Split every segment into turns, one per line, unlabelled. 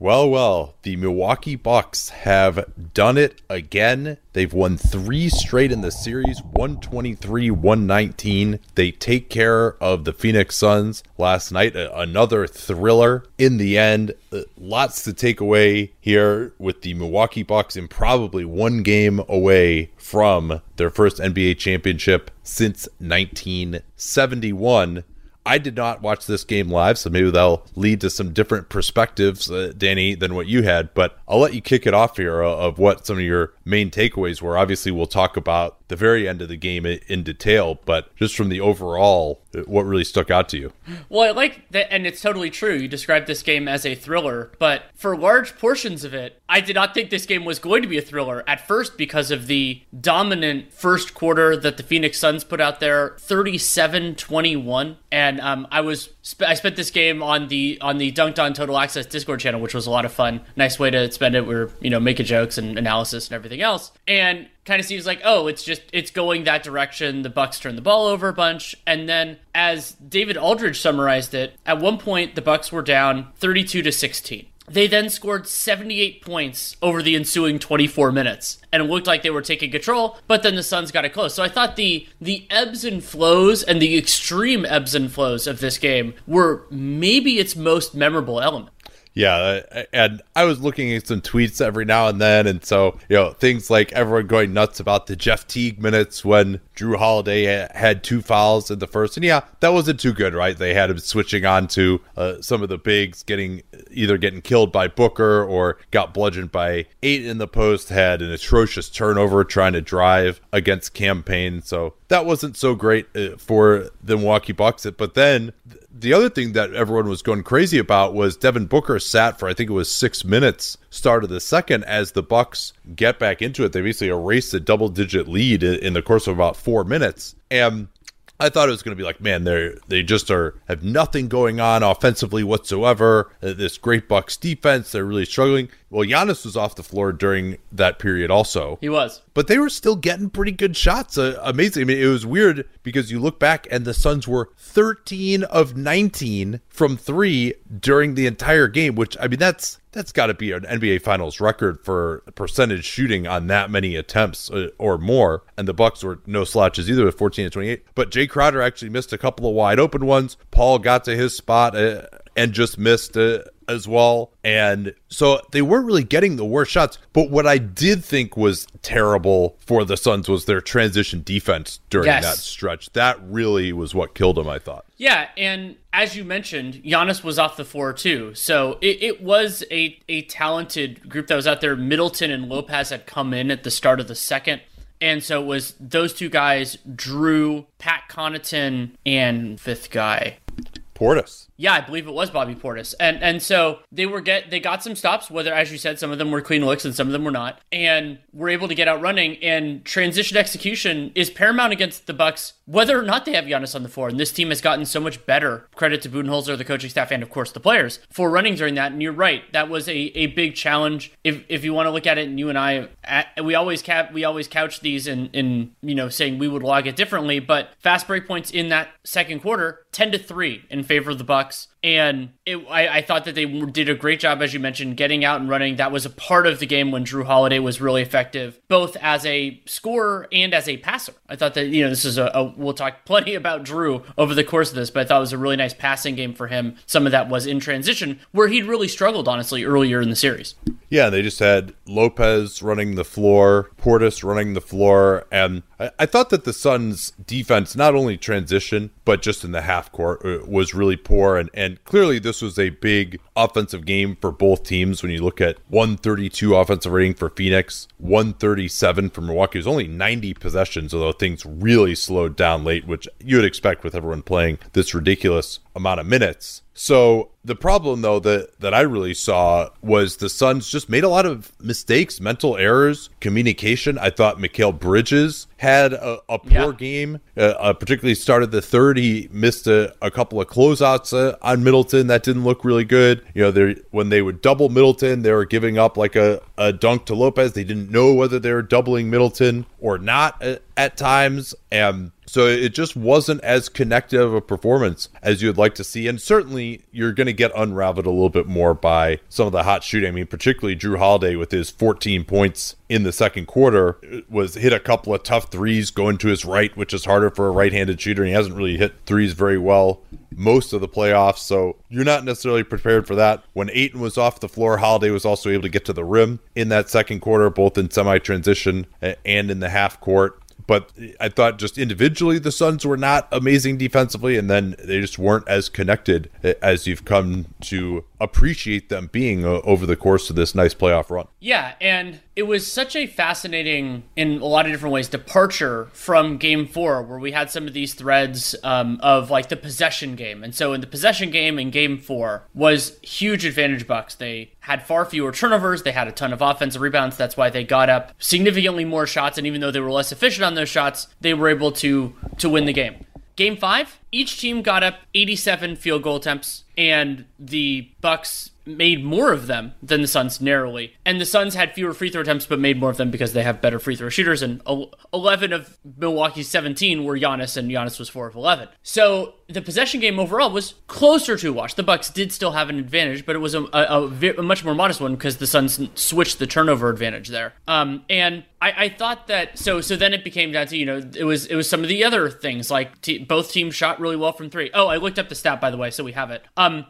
Well, well, the Milwaukee Bucks have done it again. They've won three straight in the series 123 119. They take care of the Phoenix Suns last night. Another thriller in the end. Uh, lots to take away here with the Milwaukee Bucks and probably one game away from their first NBA championship since 1971. I did not watch this game live, so maybe that'll lead to some different perspectives, uh, Danny, than what you had. But I'll let you kick it off here uh, of what some of your main takeaways were. Obviously, we'll talk about the very end of the game in detail, but just from the overall, uh, what really stuck out to you?
Well, I like that, and it's totally true. You described this game as a thriller, but for large portions of it, I did not think this game was going to be a thriller at first because of the dominant first quarter that the Phoenix Suns put out there 37 21. And um, I was I spent this game on the on the Dunc'd On Total Access Discord channel, which was a lot of fun. Nice way to spend it. We are you know making jokes and analysis and everything else, and kind of seems like oh it's just it's going that direction. The Bucks turn the ball over a bunch, and then as David Aldridge summarized it, at one point the Bucks were down thirty two to sixteen. They then scored 78 points over the ensuing 24 minutes, and it looked like they were taking control. But then the Suns got it close. So I thought the the ebbs and flows and the extreme ebbs and flows of this game were maybe its most memorable element.
Yeah, and I was looking at some tweets every now and then, and so you know things like everyone going nuts about the Jeff Teague minutes when Jrue Holiday had two fouls in the first, and yeah, that wasn't too good, right? They had him switching on to uh, some of the bigs, getting either getting killed by Booker or got bludgeoned by eight in the post, had an atrocious turnover trying to drive against Cam Payne, so that wasn't so great uh, for the Milwaukee Bucks. But then the other thing that everyone was going crazy about was Devin Booker sat for I think it was six minutes start of the second as the Bucks get back into it. They basically erased a double digit lead in the course of about four minutes. And I thought it was going to be like, man, they they just are have nothing going on offensively whatsoever. Uh, this great Bucks defense, they're really struggling. Well, Giannis was off the floor during that period also.
He was,
but they were still getting pretty good shots. Uh, amazing. I mean, it was weird because you look back and the Suns were 13 of 19 from three during the entire game, which I mean that's that's got to be an NBA Finals record for percentage shooting on that many attempts uh, or more. And the Bucks were no slouches either with 14 to 28. But Jae Crowder actually missed a couple of wide open ones. Paul got to his spot uh, and just missed uh, as well. And so they weren't really getting the worst shots. But what I did think was terrible for the Suns was their transition defense during yes. that stretch. That really was what killed them, I thought.
Yeah. And as you mentioned, Giannis was off the floor too. So it, it was a, a talented group that was out there. Middleton and Lopez had come in at the start of the second. And so it was those two guys, Jrue, Pat Connaughton, and fifth guy.
Portis.
Yeah, I believe it was Bobby Portis. And and so they were get they got some stops, whether as you said, some of them were clean looks and some of them were not, and were able to get out running. And transition execution is paramount against the Bucks, whether or not they have Giannis on the floor. And this team has gotten so much better. Credit to Budenholzer, the coaching staff, and of course the players for running during that. And you're right, that was a, a big challenge. If if you want to look at it, and you and I, we always cap we always couch these in in you know saying we would log it differently, but fast break points in that second quarter, ten to three in favor of the Bucks. And it, I, I, thought that they did a great job, as you mentioned, getting out and running. That was a part of the game when Jrue Holiday was really effective, both as a scorer and as a passer. I thought that you know this is a, a we'll talk plenty about Jrue over the course of this, but I thought it was a really nice passing game for him. Some of that was in transition, where he'd really struggled, honestly, earlier in the series.
Yeah, they just had Lopez running the floor, Portis running the floor, and I, I thought that the Suns' defense, not only transition, but just in the half court, uh, was really poor. And, and clearly, this was a big offensive game for both teams. When you look at 132 offensive rating for Phoenix, 137 for Milwaukee, it was only 90 possessions, although things really slowed down late, which you would expect with everyone playing this ridiculous amount of minutes. So the problem though that that I really saw was the Suns just made a lot of mistakes, mental errors, communication. I thought Mikal Bridges had a, a poor yeah. game, uh, uh, particularly started the third. He missed a, a couple of closeouts uh, on Middleton that didn't look really good. You know, they when they would double Middleton, they were giving up like a, a dunk to Lopez. They didn't know whether they were doubling Middleton or not at, at times, and so it just wasn't as connective of a performance as you would like to see. And certainly you're going to get unraveled a little bit more by some of the hot shooting. I mean, particularly Jrue Holiday with his 14 points in the second quarter uh, was hit a couple of tough threes going to his right, which is harder for a right-handed shooter. And he hasn't really hit threes very well most of the playoffs. So you're not necessarily prepared for that. When Ayton was off the floor, Holiday was also able to get to the rim in that second quarter, both in semi-transition uh, and in the half court but I thought just individually the Suns were not amazing defensively, and then they just weren't as connected eh, as you've come to appreciate them being uh, over the course of this nice playoff run.
Yeah, and it was such a fascinating, in a lot of different ways, departure from Game Four, where we had some of these threads um, of like the possession game, and so in the possession game in Game Four was huge advantage Bucks. They had far fewer turnovers, they had a ton of offensive rebounds. That's why they got up significantly more shots, and even though they were less efficient on those shots, they were able to to win the game. Game five, each team got up 87 field goal attempts, and the Bucks made more of them than the Suns narrowly. And the Suns had fewer free throw attempts, but made more of them because they have better free throw shooters. And 11 of Milwaukee's 17 were Giannis, and Giannis was 4 of 11. So the possession game overall was closer to watch. The Bucks did still have an advantage, but it was a, a, a much more modest one because the Suns switched the turnover advantage there. Um, and I, I, thought that so so then it became down to you know it was it was some of the other things like both teams shot really well from three. Oh, I looked up the stat by the way, so we have it. Um,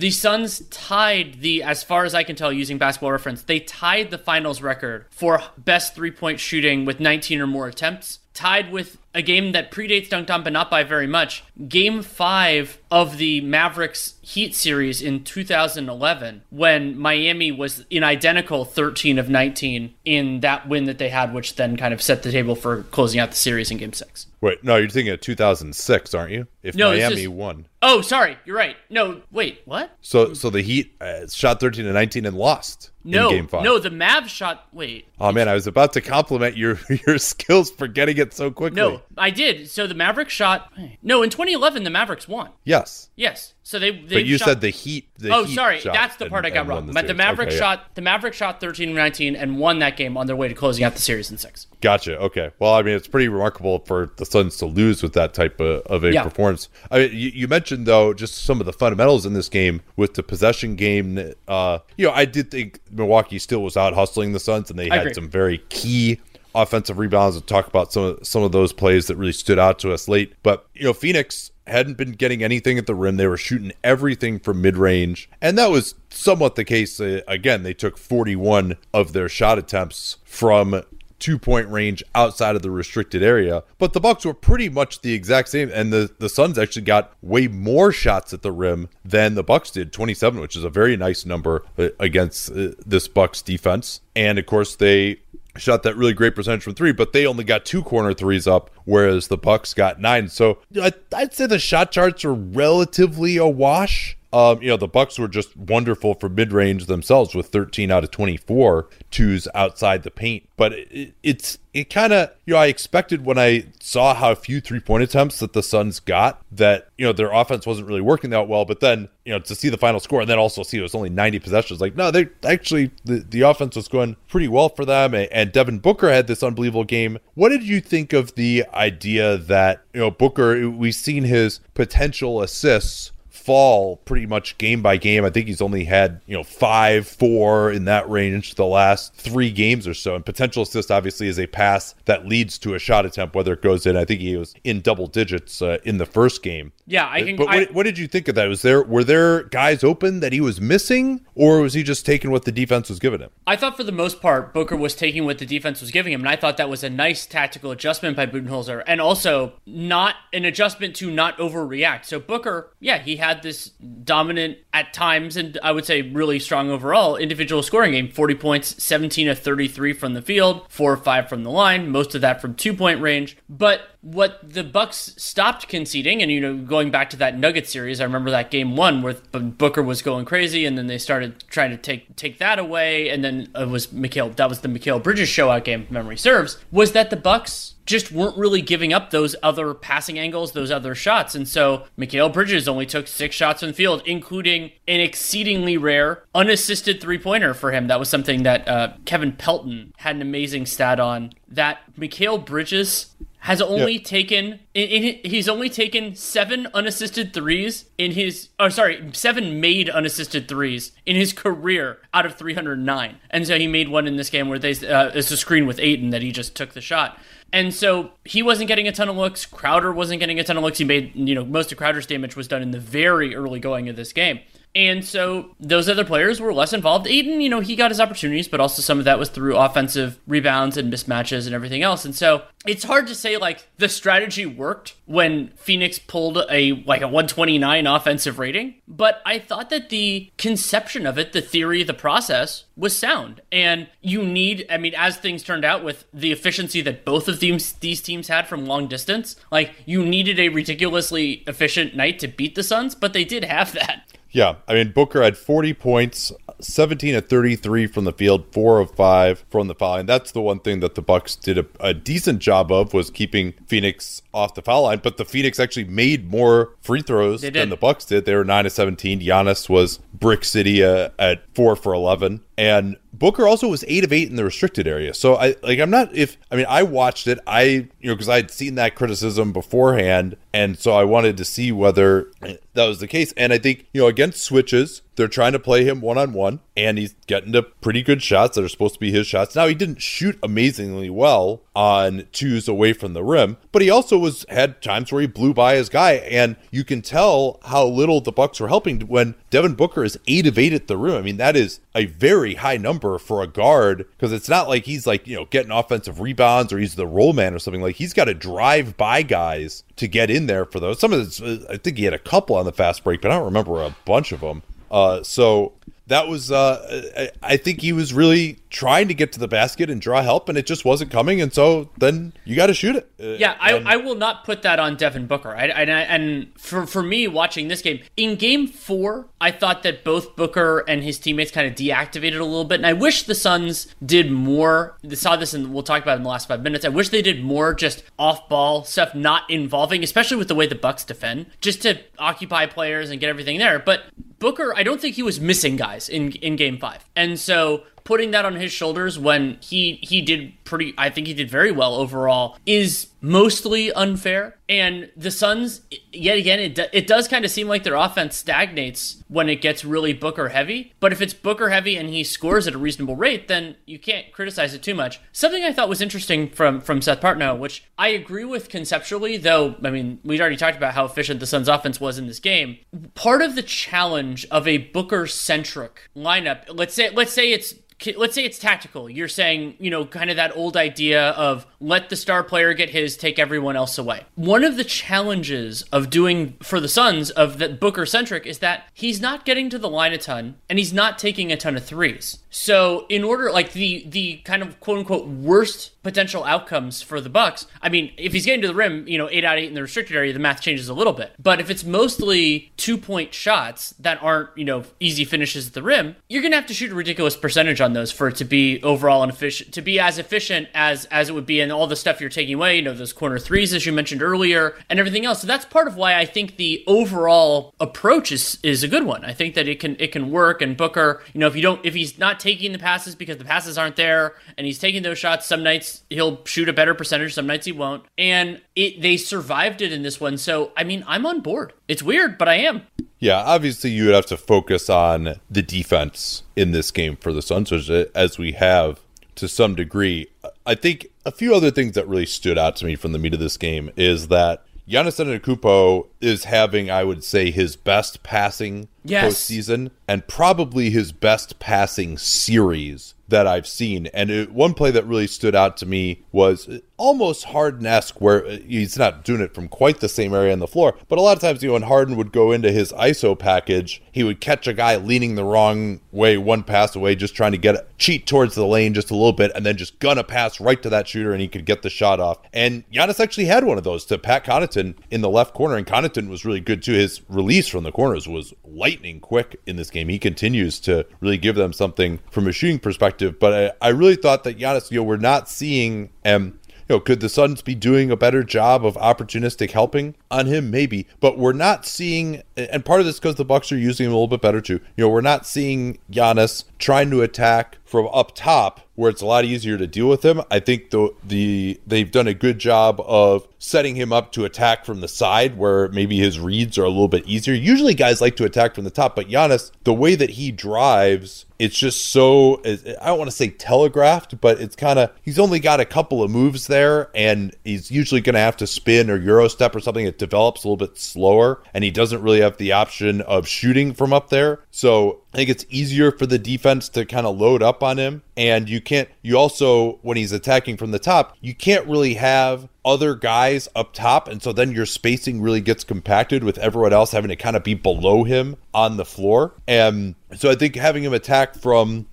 the Suns tied the, as far as I can tell using basketball reference, they tied the finals record for best three point shooting with 19 or more attempts, tied with a game that predates Dunc'd On, but not by very much. Game five of the Mavericks Heat series in 2011, when Miami was in identical 13 of 19 in that win that they had, which then kind of set the table for closing out the series in game six.
Wait, no, you're thinking of 2006, aren't you? If no, Miami won.
Oh, sorry, you're right. No, wait, what?
So, so the Heat uh, shot 13 to 19 and lost.
No,
game five.
no, the Mavs shot. Wait.
Oh man, I was about to compliment your your skills for getting it so quickly.
No, I did. So the Mavericks shot. No, in 2011, the Mavericks won.
Yes.
Yes. So they. they
but you
shot,
said the Heat. The
oh,
heat
sorry, that's the part and, I got wrong. The but the Mavericks okay, shot. Yeah. The Mavericks shot 13 19 and won that game on their way to closing out the series in six.
Gotcha. Okay. Well, I mean, it's pretty remarkable for the Suns to lose with that type of, of a yeah. performance. I mean, you, you, mentioned though just some of the fundamentals in this game with the possession game. Uh, you know, I did think Milwaukee still was out hustling the Suns, and they had some very key offensive rebounds. We'll talk about some of, some of those plays that really stood out to us late. But you know, Phoenix hadn't been getting anything at the rim. They were shooting everything from mid range, and that was somewhat the case. Uh, again, they took 41 of their shot attempts from two point range outside of the restricted area. But the Bucks were pretty much the exact same, and the the Suns actually got way more shots at the rim than the Bucks did, 27, which is a very nice number uh, against uh, this Bucks defense. And of course, they shot that really great percentage from three, but they only got two corner threes up, whereas the Bucks got nine. So I'd say the shot charts are relatively a wash. Um, you know, the Bucks were just wonderful for mid range themselves with 13 out of 24 twos outside the paint. But it, it's it kind of you know I expected when I saw how few three point attempts that the Suns got that you know their offense wasn't really working that well. But then you know to see the final score and then also see it was only 90 possessions, like no, they actually the the offense was going pretty well for them. And, and Devin Booker had this unbelievable game. What did you think of the idea that you know Booker? We've seen his potential assists fall pretty much game by game. I think he's only had, you know, five, four in that range the last three games or so. And potential assist obviously is a pass that leads to a shot attempt, whether it goes in. I think he was in double digits uh, in the first game.
Yeah, I can.
But
I,
what, what did you think of that? Was there were there guys open that he was missing, or was he just taking what the defense was giving him?
I thought for the most part, Booker was taking what the defense was giving him, and I thought that was a nice tactical adjustment by Budenholzer, and also not an adjustment to not overreact. So Booker, yeah, he had this dominant at times, and I would say really strong overall individual scoring game: forty points, seventeen of thirty-three from the field, four or five from the line, most of that from two-point range. But what the Bucks stopped conceding, and you know, going back to that Nugget series, I remember that game one where Booker was going crazy, and then they started trying to take take that away, and then it was Mikal. That was the Mikal Bridges showout game, memory serves. Was that the Bucks just weren't really giving up those other passing angles, those other shots. And so Mikal Bridges only took six shots in the field, including an exceedingly rare unassisted three pointer for him. That was something that uh, Kevin Pelton had an amazing stat on. That Mikal Bridges has only yep. taken in, in, he's only taken seven unassisted threes in his oh sorry seven made unassisted threes in his career out of 309 and so he made one in this game where they uh, it's a screen with Ayton that he just took the shot and so he wasn't getting a ton of looks. Crowder wasn't getting a ton of looks. He made, you know, most of Crowder's damage was done in the very early going of this game. And so those other players were less involved. Ayton, you know, he got his opportunities, but also some of that was through offensive rebounds and mismatches and everything else. And so it's hard to say like the strategy worked when Phoenix pulled a like a 129 offensive rating, but I thought that the conception of it, the theory, the process was sound. And you need, I mean, as things turned out with the efficiency that both of these these teams had from long distance, like you needed a ridiculously efficient night to beat the Suns, but they did have that.
Yeah, I mean Booker had 40 points, 17 of 33 from the field, 4 of 5 from the foul line. That's the one thing that the Bucks did a, a, decent job of was keeping Phoenix off the foul line, but the Phoenix actually made more free throws than the Bucks did. They were 9 of 17. Giannis was brick city uh, at 4 for 11 and Booker also was eight of eight in the restricted area. So I like I'm not if I mean I watched it I you know because I had seen that criticism beforehand and so I wanted to see whether that was the case. And I think you know against switches they're trying to play him one on one and he's getting to pretty good shots that are supposed to be his shots. Now he didn't shoot amazingly well on twos away from the rim, but he also was had times where he blew by his guy and you can tell how little the Bucks were helping when Devin Booker is eight of eight at the rim. I mean that is a very high number for a guard because it's not like he's like, you know, getting offensive rebounds or he's the roll man or something. Like he's got to drive by guys to get in there for those. Some of this, I think he had a couple on the fast break, but I don't remember a bunch of them. Uh, so that was uh, I think he was really trying to get to the basket and draw help and it just wasn't coming and so then you got to shoot it.
Uh, yeah I, I will not put that on devin booker. I, I, and for, for me watching this game in game four i thought that both booker and his teammates kind of deactivated a little bit and i wish the suns did more. They saw this and we'll talk about in the last five minutes. I wish they did more just off ball stuff not involving especially with the way the bucks defend just to occupy players and get everything there. But Booker, I don't think he was missing guys in in game 5. And so putting that on his shoulders when he he did pretty I think he did very well overall is mostly unfair. And the Suns yet again it it does kind of seem like their offense stagnates when it gets really Booker heavy. But if it's Booker heavy and he scores at a reasonable rate then you can't criticize it too much. Something I thought was interesting from from Seth Partnow which I agree with conceptually though I mean we'd already talked about how efficient the Suns offense was in this game. Part of the challenge of a Booker centric lineup let's say let's say it's let's say it's tactical. You're saying, you know, kind of that old idea of let the star player get his, take everyone else away. One of the challenges of doing for the Suns of that Booker centric is that he's not getting to the line a ton and he's not taking a ton of threes. So in order like the the kind of quote unquote worst potential outcomes for the Bucks, I mean, if he's getting to the rim, you know, eight out of eight in the restricted area, the math changes a little bit. But if it's mostly two point shots that aren't, you know, easy finishes at the rim, you're gonna have to shoot a ridiculous percentage on those for it to be overall and efficient to be as efficient as as it would be in all the stuff you're taking away, you know, those corner threes as you mentioned earlier, and everything else. So that's part of why I think the overall approach is is a good one. I think that it can it can work and Booker, you know, if you don't if he's not taking the passes because the passes aren't there and he's taking those shots, some nights he'll shoot a better percentage, some nights he won't. And it they survived it in this one. So, I mean, I'm on board. It's weird, but I am.
Yeah, obviously you would have to focus on the defense in this game for the Suns, as we have to some degree. I think a few other things that really stood out to me from the meat of this game is that Giannis Antetokounmpo is having, I would say, his best passing
yes.
postseason and probably his best passing series that I've seen. And it, one play that really stood out to me was almost Harden esque, where uh, he's not doing it from quite the same area on the floor. But a lot of times, you know, when Harden would go into his ISO package, he would catch a guy leaning the wrong way, one pass away, just trying to get a cheat towards the lane just a little bit, and then just gun a pass right to that shooter, and he could get the shot off. And Giannis actually had one of those to Pat Connaughton in the left corner, and Connaughton was really good too. His release from the corners was lightning quick in this game. He continues to really give them something from a shooting perspective. But I, I really thought that Giannis, you know, we're not seeing um you know, could the Suns be doing a better job of opportunistic helping on him? Maybe, but we're not seeing, and part of this because the Bucks are using him a little bit better too. You know, we're not seeing Giannis trying to attack from up top where it's a lot easier to deal with him. I think the the they've done a good job of setting him up to attack from the side where maybe his reads are a little bit easier. Usually guys like to attack from the top, but Giannis, the way that he drives, it's just so I don't want to say telegraphed, but it's kind of he's only got a couple of moves there and he's usually going to have to spin or euro step or something that develops a little bit slower and he doesn't really have the option of shooting from up there. So I think it's easier for the defense to kind of load up on him. And you can't, you also, when he's attacking from the top, you can't really have other guys up top. And so then your spacing really gets compacted with everyone else having to kind of be below him on the floor. And so I think having him attack from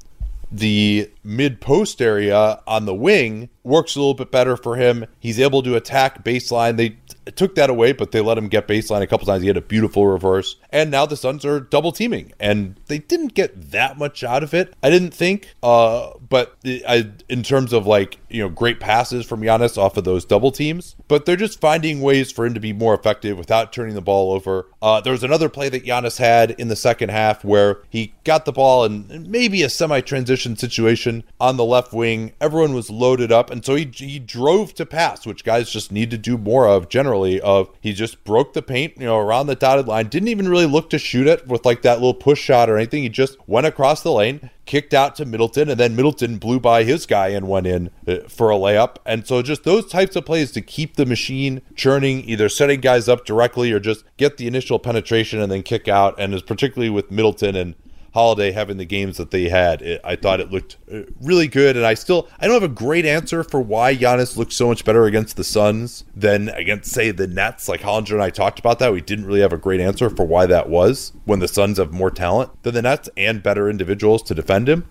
the mid post area on the wing works a little bit better for him. He's able to attack baseline. They took that away, but they let him get baseline a couple times. He had a beautiful reverse. And now the Suns are double teaming, and they didn't get that much out of it, I didn't think. Uh, but I, in terms of like, you know, great passes from Giannis off of those double teams, but they're just finding ways for him to be more effective without turning the ball over. Uh, there was another play that Giannis had in the second half where he got the ball in maybe a semi transition situation on the left wing. Everyone was loaded up, and so he, he drove to pass, which guys just need to do more of generally. Of he just broke the paint, you know, around the dotted line, didn't even really look to shoot it with like that little push shot or anything. He just went across the lane, kicked out to Middleton, and then Middleton blew by his guy and went in uh, for a layup. And so just those types of plays to keep the machine churning, either setting guys up directly or just get the initial penetration and then kick out. And is particularly with Middleton and Holiday having the games that they had. It, I thought it looked uh, really good, and I still I don't have a great answer for why Giannis looked so much better against the Suns than against say the Nets. Like Hollinger and I talked about that, we didn't really have a great answer for why that was when the Suns have more talent than the Nets and better individuals to defend him.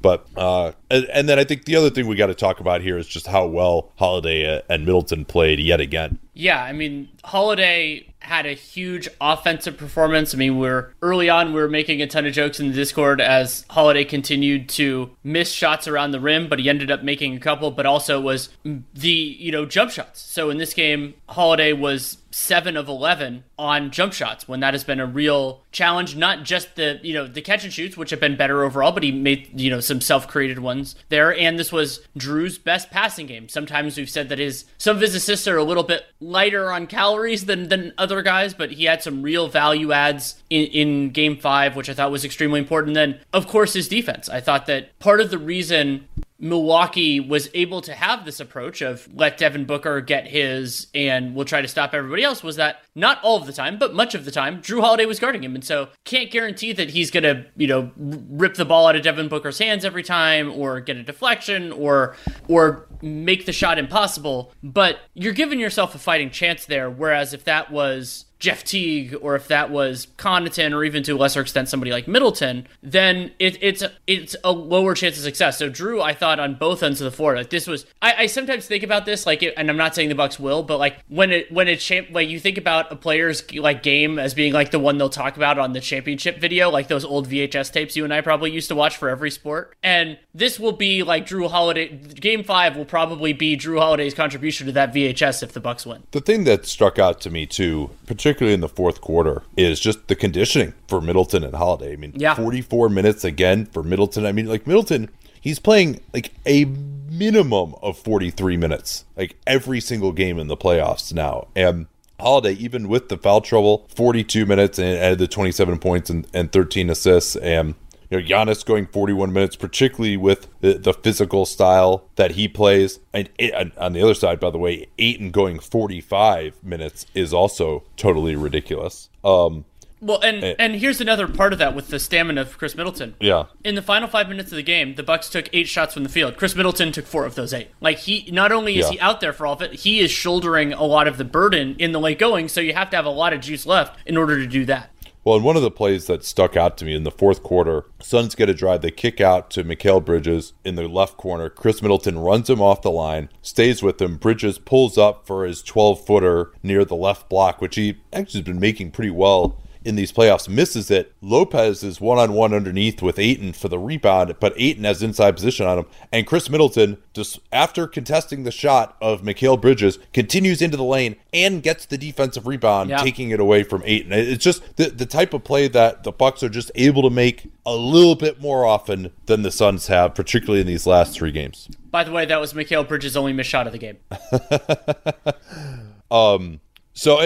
But uh, and, and then I think the other thing we got to talk about here is just how well Holiday and Middleton played yet again.
Yeah, I mean Holiday had a huge offensive performance. I mean, we're early on, we were making a ton of jokes in the Discord as Holiday continued to miss shots around the rim, but he ended up making a couple, but also was the, you know, jump shots. So in this game, Holiday was 7 of 11 on jump shots when that has been a real challenge not just the you know the catch and shoots which have been better overall but he made you know some self-created ones there. And this was Jrue's best passing game. Sometimes we've said that his some of his assists are a little bit lighter on calories than than other guys but he had some real value adds in, in game 5 which I thought was extremely important. Then of course his defense. I thought that part of the reason Milwaukee was able to have this approach of let Devin Booker get his and we'll try to stop everybody else was that not all of the time, but much of the time, Jrue Holiday was guarding him. And so can't guarantee that he's going to, you know, rip the ball out of Devin Booker's hands every time or get a deflection or or make the shot impossible, but you're giving yourself a fighting chance there whereas if that was Jeff Teague or if that was Connaughton or even to a lesser extent somebody like Middleton, then it, it's it's a lower chance of success. So Jrue, I thought on both ends of the floor, like this was. I, I sometimes think about this, like, and I'm not saying the Bucks will, but like when it when it champ, like you think about a player's like game as being like the one they'll talk about on the championship video, like those old VHS tapes you and I probably used to watch for every sport, and this will be like Jrue Holiday. Game five will probably be Jrue Holiday's contribution to that VHS if the Bucks win.
The thing that struck out to me too, particularly particularly in the fourth quarter, is just the conditioning for Middleton and Holiday. I mean,
yeah.
44 minutes again for Middleton. I mean, like Middleton, he's playing like a minimum of 43 minutes, like every single game in the playoffs now. And Holiday, even with the foul trouble, 42 minutes and added the 27 points and, and 13 assists. And you know, Giannis going 41 minutes, particularly with the, the physical style that he plays. And it, on the other side, by the way, Ayton going 45 minutes is also totally ridiculous. Um,
well, and
Eh.
and here's another part of that with the stamina of Khris Middleton.
yeah.
In the final five minutes of the game, the Bucks took eight shots from the field. Khris Middleton took four of those eight. Like he, not only is
Yeah.
he out there for all of it, he is shouldering a lot of the burden in the late going. So you have to have a lot of juice left in order to do that.
Well, and one of the plays that stuck out to me in the fourth quarter, Suns get a drive. They kick out to Mikal Bridges in the left corner. Khris Middleton runs him off the line, stays with him. Bridges pulls up for his 12 footer near the left block, which he actually has been making pretty well in these playoffs. Misses it. Lopez is one on one underneath with Ayton for the rebound, but Ayton has inside position on him. And Khris Middleton, just after contesting the shot of Mikal Bridges, continues into the lane and gets the defensive rebound,
Yeah.
taking it away from Ayton. It's just the, the type of play that the Bucks are just able to make a little bit more often than the Suns have, particularly in these last three games.
By the way, that was Mikal Bridges' only missed shot of the game.
Um, So,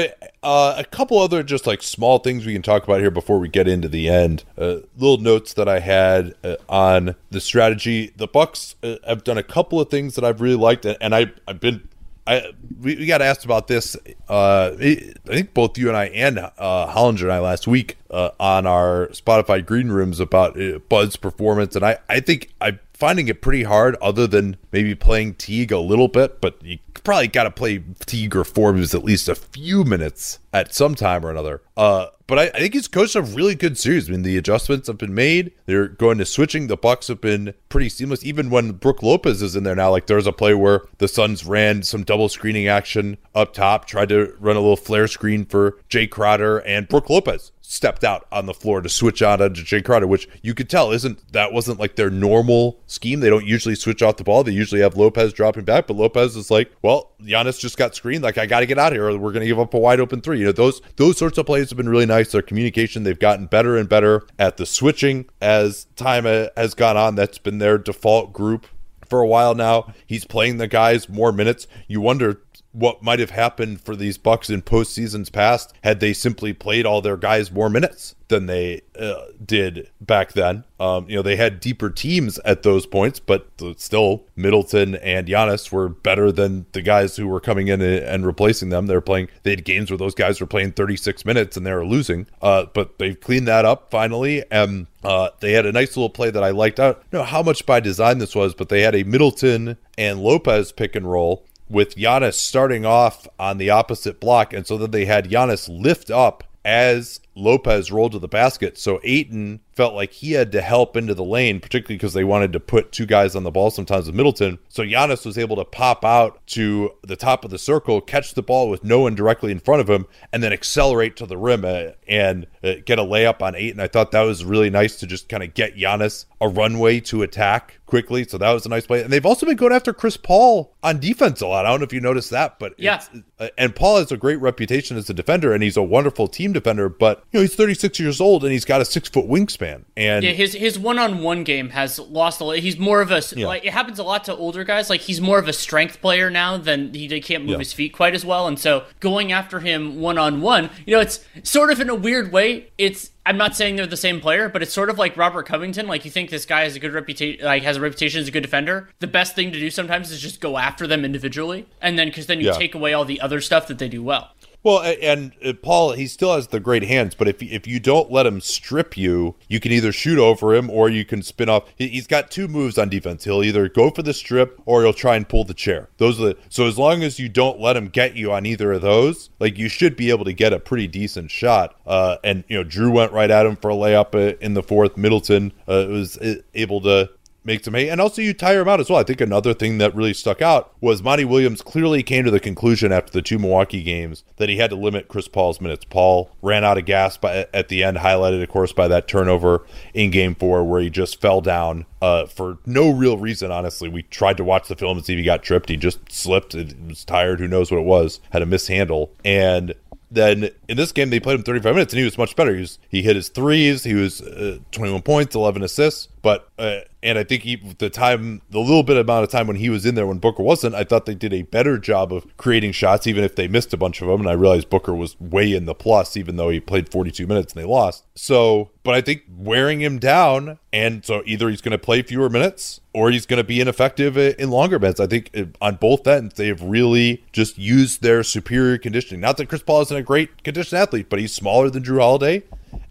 uh, a couple other just like small things we can talk about here before we get into the end. Uh, little notes that I had uh, on the strategy. The Bucks uh, have done a couple of things that I've really liked, and, I I've been. I, we, we got asked about this. Uh, I think both you and I and uh, Hollinger and I last week on our Spotify green rooms about Bud's performance, and I, I think I'm finding it pretty hard. Other than maybe playing Teague a little bit, but you probably got to play Teague or Forbes at least a few minutes at some time or another. Uh, but I, I think he's coached a really good series. I mean, the adjustments have been made. They're going to switching. The Bucks have been pretty seamless. Even when Brook Lopez is in there now, like there's a play where the Suns ran some double screening action up top, tried to run a little flare screen for Jae Crowder, and Brook Lopez stepped out on the floor to switch on to Jae Crowder, which you could tell isn't that wasn't like their normal scheme. They don't usually switch off the ball. They usually have Lopez dropping back, but Lopez is like, well, Giannis just got screened. Like I got to get out of here, or we're going to give up a wide open three. You know, those those sorts of plays have been really nice. Their communication, they've gotten better and better at the switching as time uh, has gone on. That's been their default group for a while now. He's playing the guys more minutes. You wonder what might have happened for these Bucks in postseasons past had they simply played all their guys more minutes than they uh, did back then. Um, you know, they had deeper teams at those points, but still, Middleton and Giannis were better than the guys who were coming in and replacing them. They're playing. They had games where those guys were playing 36 minutes and they were losing. Uh, but they've cleaned that up finally, and uh, they had a nice little play that I liked. I don't know how much by design this was, but they had a Middleton and Lopez pick and roll with Giannis starting off on the opposite block, and so then they had Giannis lift up as Lopez rolled to the basket. So Ayton felt like he had to help into the lane, particularly because they wanted to put two guys on the ball sometimes with Middleton. So Giannis was able to pop out to the top of the circle, catch the ball with no one directly in front of him, and then accelerate to the rim uh, and uh, get a layup on Ayton. I thought that was really nice to just kind of get Giannis a runway to attack quickly. So that was a nice play. And they've also been going after Chris Paul on defense a lot. I don't know if you noticed that, but
Yeah.
uh, and Paul has a great reputation as a defender, and he's a wonderful team defender. But you know, he's 36 years old, and he's got a six foot wingspan. And
Yeah, his his one on one game has lost a lot. He's more of a like it happens a lot to older guys. Like he's more of a strength player now than he, he can't move
Yeah.
his feet quite as well, and so going after him one on one, you know, it's sort of in a weird way. It's I'm not saying they're the same player, but it's sort of like Robert Covington. Like you think this guy has a good reputation, like has a reputation as a good defender. The best thing to do sometimes is just go after them individually, and then because then you
Yeah.
take away all the other stuff that they do well.
Well, and uh, Paul, he still has the great hands, but if if you don't let him strip you, you can either shoot over him or you can spin off. He- He's got two moves on defense. He'll either go for the strip or he'll try and pull the chair. Those are the so as long as you don't let him get you on either of those, like you should be able to get a pretty decent shot. Uh, and you know, Jrue went right at him for a layup uh, in the fourth. Middleton uh, was uh, able to make some hay. And also, you tire him out as well. I think another thing that really stuck out was Monty Williams clearly came to the conclusion after the two Milwaukee games that he had to limit Chris Paul's minutes. Paul ran out of gas by, at the end, highlighted, of course, by that turnover in game four where he just fell down uh, for no real reason, honestly. We tried to watch the film and see if he got tripped. He just slipped. It was tired. Who knows what it was? Had a mishandle. And then in this game they played him 35 minutes and he was much better. He was he hit his threes. He was uh, 21 points, 11 assists. But uh, and I think he, the time, the little bit amount of time when he was in there when Booker wasn't, I thought they did a better job of creating shots, even if they missed a bunch of them. And I realized Booker was way in the plus, even though he played 42 minutes and they lost. So, but I think wearing him down, and so either he's going to play fewer minutes or he's going to be ineffective in longer minutes. I think uh, on both ends, they have really just used their superior conditioning. Not that Chris Paul isn't a great conditioned athlete, but he's smaller than Jrue Holiday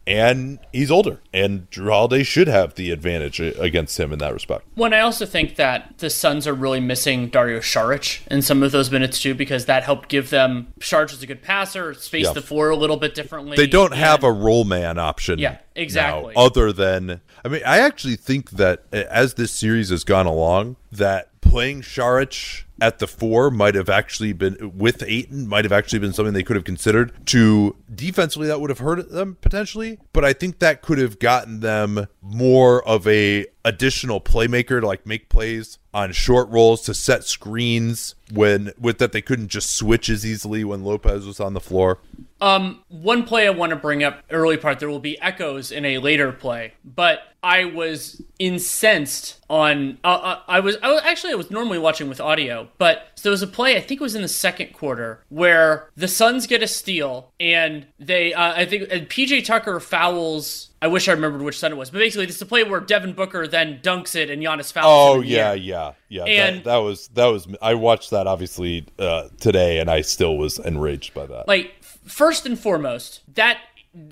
and he's older, and Jrue Holiday should have the advantage against him in that respect.
When I also think that the Suns are really missing Dario Saric in some of those minutes too, because that helped give them Saric is a good passer, space yeah. the floor a little bit differently.
They don't and, have a roll man option.
Yeah, exactly.
Now, other than, I mean, I actually think that as this series has gone along, that playing Saric at the four might have actually been with Ayton might have actually been something they could have considered to defensively that would have hurt them potentially but I think that could have gotten them more of a additional playmaker to like make plays on short rolls to set screens when with that they couldn't just switch as easily when Lopez was on the floor.
Um, one play I want to bring up early part there will be echoes in a later play, but I was incensed on. Uh, uh, I was I was actually I was normally watching with audio, but so there was a play I think it was in the second quarter where the Suns get a steal and they uh, I think PJ Tucker fouls I wish I remembered which son it was, but basically, this is a play where Devin Booker then dunks it and Giannis fouls.
Oh yeah, yeah, yeah. And that, that, was that was. I watched that obviously uh, today, and I still was enraged by that.
Like first and foremost, that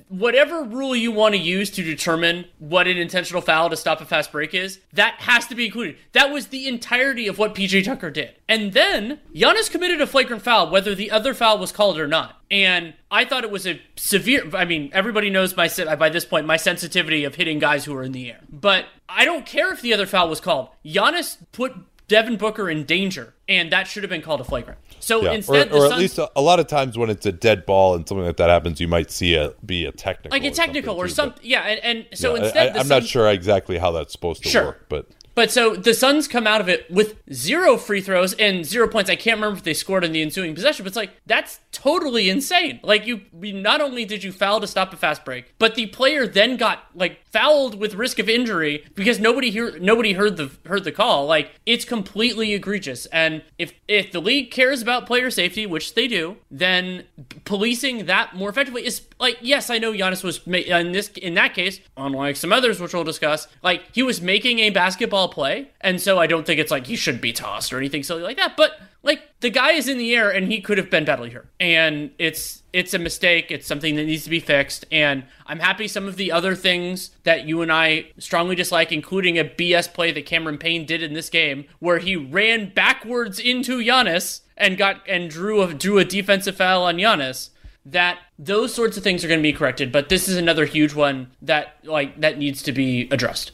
whatever rule you want to use to determine what an intentional foul to stop a fast break is, that has to be included. That was the entirety of what PJ Tucker did. And then Giannis committed a flagrant foul, whether the other foul was called or not. And I thought it was a severe. I mean, everybody knows my by this point my sensitivity of hitting guys who are in the air. But I don't care if the other foul was called. Giannis put Devin Booker in danger, and that should have been called a flagrant. So yeah. instead,
or, or at least a, a, lot of times when it's a dead ball and something like that happens, you might see it be a technical,
like a technical or something. yeah, and, and so
yeah,
instead,
I, am not sure exactly how that's supposed to
sure.
work, but
but so the Suns come out of it with zero free throws and zero points. I can't remember if they scored in the ensuing possession, but it's like that's totally insane. Like you, not only did you foul to stop a fast break, but the player then got like fouled with risk of injury because nobody hear nobody heard the heard the call. Like it's completely egregious. And if if the league cares about player safety, which they do, then policing that more effectively is like yes, I know Giannis was in this in that case, unlike some others which we'll discuss, like he was making a basketball play, and so I don't think it's like he should be tossed or anything silly like that. But like the guy is in the air and he could have been badly hurt, and it's it's a mistake. It's something that needs to be fixed, and I'm happy some of the other things that you and I strongly dislike, including a BS play that Cameron Payne did in this game, where he ran backwards into Giannis and got and drew a drew a defensive foul on Giannis that those sorts of things are going to be corrected but this is another huge one that like that needs to be addressed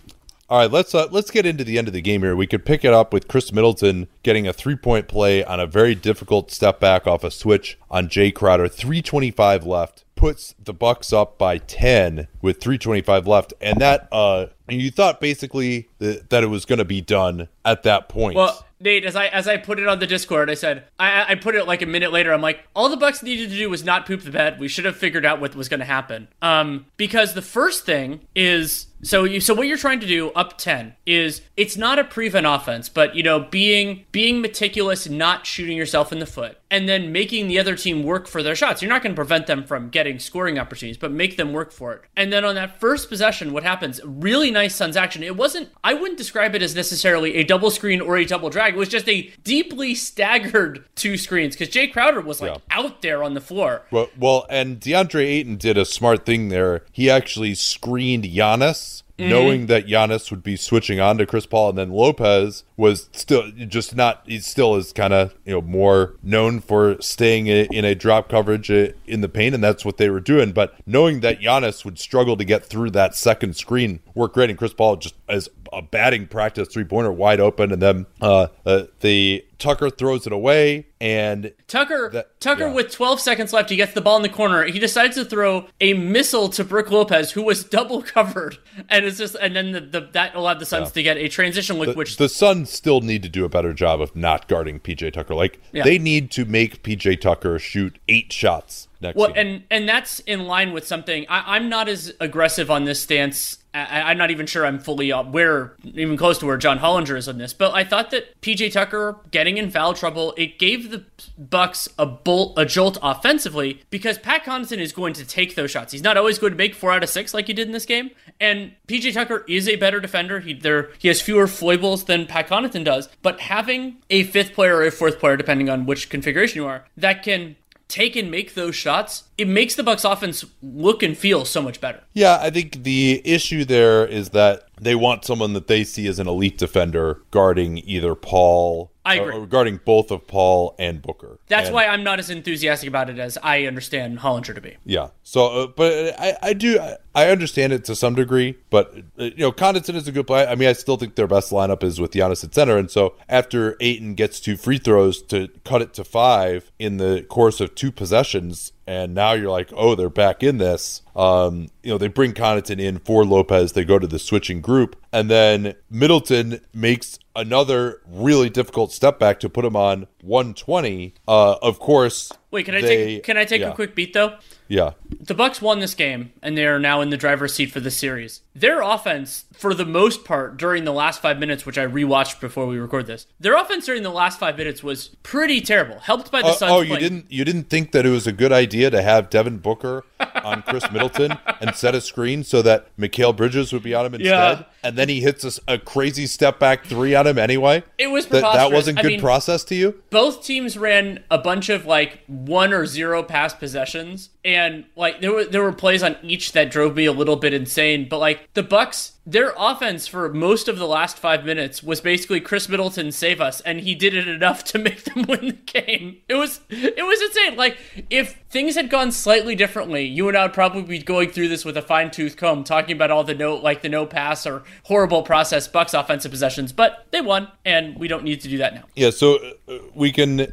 all right, let's uh, let's get into the end of the game here. We could pick it up with Khris Middleton getting a three point play on a very difficult step back off a switch on Jae Crowder. Three twenty five left puts the Bucks up by ten with three twenty five left, and that uh, you thought basically that, that it was going to be done at that point.
Well, Nate, as I as I put it on the Discord, I said I I put it like a minute later. I'm like, all the Bucks needed to do was not poop the bed. We should have figured out what was going to happen. Um, because the first thing is so you so what you're trying to do up 10 is it's not a prevent offense, but you know, being being meticulous, not shooting yourself in the foot, and then making the other team work for their shots. You're not going to prevent them from getting scoring opportunities, but make them work for it. And then on that first possession, what happens? Really nice Suns action. It wasn't I wouldn't describe it as necessarily a double screen or a double drag. It was just a deeply staggered two screens because Jae Crowder was like yeah. out there on the floor.
Well, well, and DeAndre Ayton did a smart thing there. He actually screened Giannis mm-hmm. knowing that Giannis would be switching on to Chris Paul, and then Lopez was still just not. He still is kind of you know more known for staying in a drop coverage in the paint, and that's what they were doing. But knowing that Giannis would struggle to get through that second screen worked great, and Chris Paul just as a batting practice three pointer wide open, and then uh, uh, the Tucker throws it away, and
Tucker that, Tucker yeah. with 12 seconds left, he gets the ball in the corner. He decides to throw a missile to Brook Lopez, who was double covered, and it's just and then the, the that allowed the Suns yeah. to get a transition look.
The,
which
the Suns still need to do a better job of not guarding PJ Tucker. Like yeah. they need to make PJ Tucker shoot eight shots next
well, game. and and that's in line with something. I, am not as aggressive on this stance I, am not even sure I'm fully up where, even close to where John Hollinger is on this, but I thought that PJ Tucker getting in foul trouble, it gave the Bucks a bolt, a jolt offensively because Pat Connaughton is going to take those shots. He's not always going to make four out of six like he did in this game, and PJ Tucker is a better defender. He there he has fewer foibles than Pat Connaughton does, but having a fifth player or a fourth player, depending on which configuration you are, that can take and make those shots, it makes the Bucks offense look and feel so much better.
Yeah, I think the issue there is that they want someone that they see as an elite defender guarding either Paul
I agree.
regarding both of Paul and Booker.
That's
and,
why I'm not as enthusiastic about it as I understand Hollinger to be.
Yeah. So, uh, but I, I do, I understand it to some degree, but, uh, you know, Connaughton is a good player. I mean, I still think their best lineup is with Giannis at center. And so after Ayton gets two free throws to cut it to five in the course of two possessions, and now you're like, oh, they're back in this. Um, you know, they bring Connaughton in for Lopez. They go to the switching group, and then Middleton makes another really difficult step back to put him on 120. Uh, of course.
Wait, can I they, take can I take yeah. a quick beat though?
Yeah.
The Bucks won this game and they are now in the driver's seat for the series. Their offense, for the most part, during the last five minutes, which I rewatched before we record this, their offense during the last five minutes was pretty terrible. Helped by the uh, Suns.
Oh, you didn't you didn't think that it was a good idea to have Devin Booker on Khris Middleton and set a screen so that Mikal Bridges would be on him instead, yeah. and then he hits a, a, crazy step back three on him anyway.
It was
that that wasn't good I mean, process to you.
Both teams ran a bunch of like one or zero pass possessions, and like there were there were plays on each that drove me a little bit insane. But like the Bucks their offense for most of the last five minutes was basically Khris Middleton save us, and he did it enough to make them win the game. It was it was insane. Like if things had gone slightly differently, you and I would probably be going through this with a fine tooth comb, talking about all the no like the no pass or horrible process Bucks offensive possessions. But they won, and we don't need to do that now.
Yeah, so uh, we can. Uh,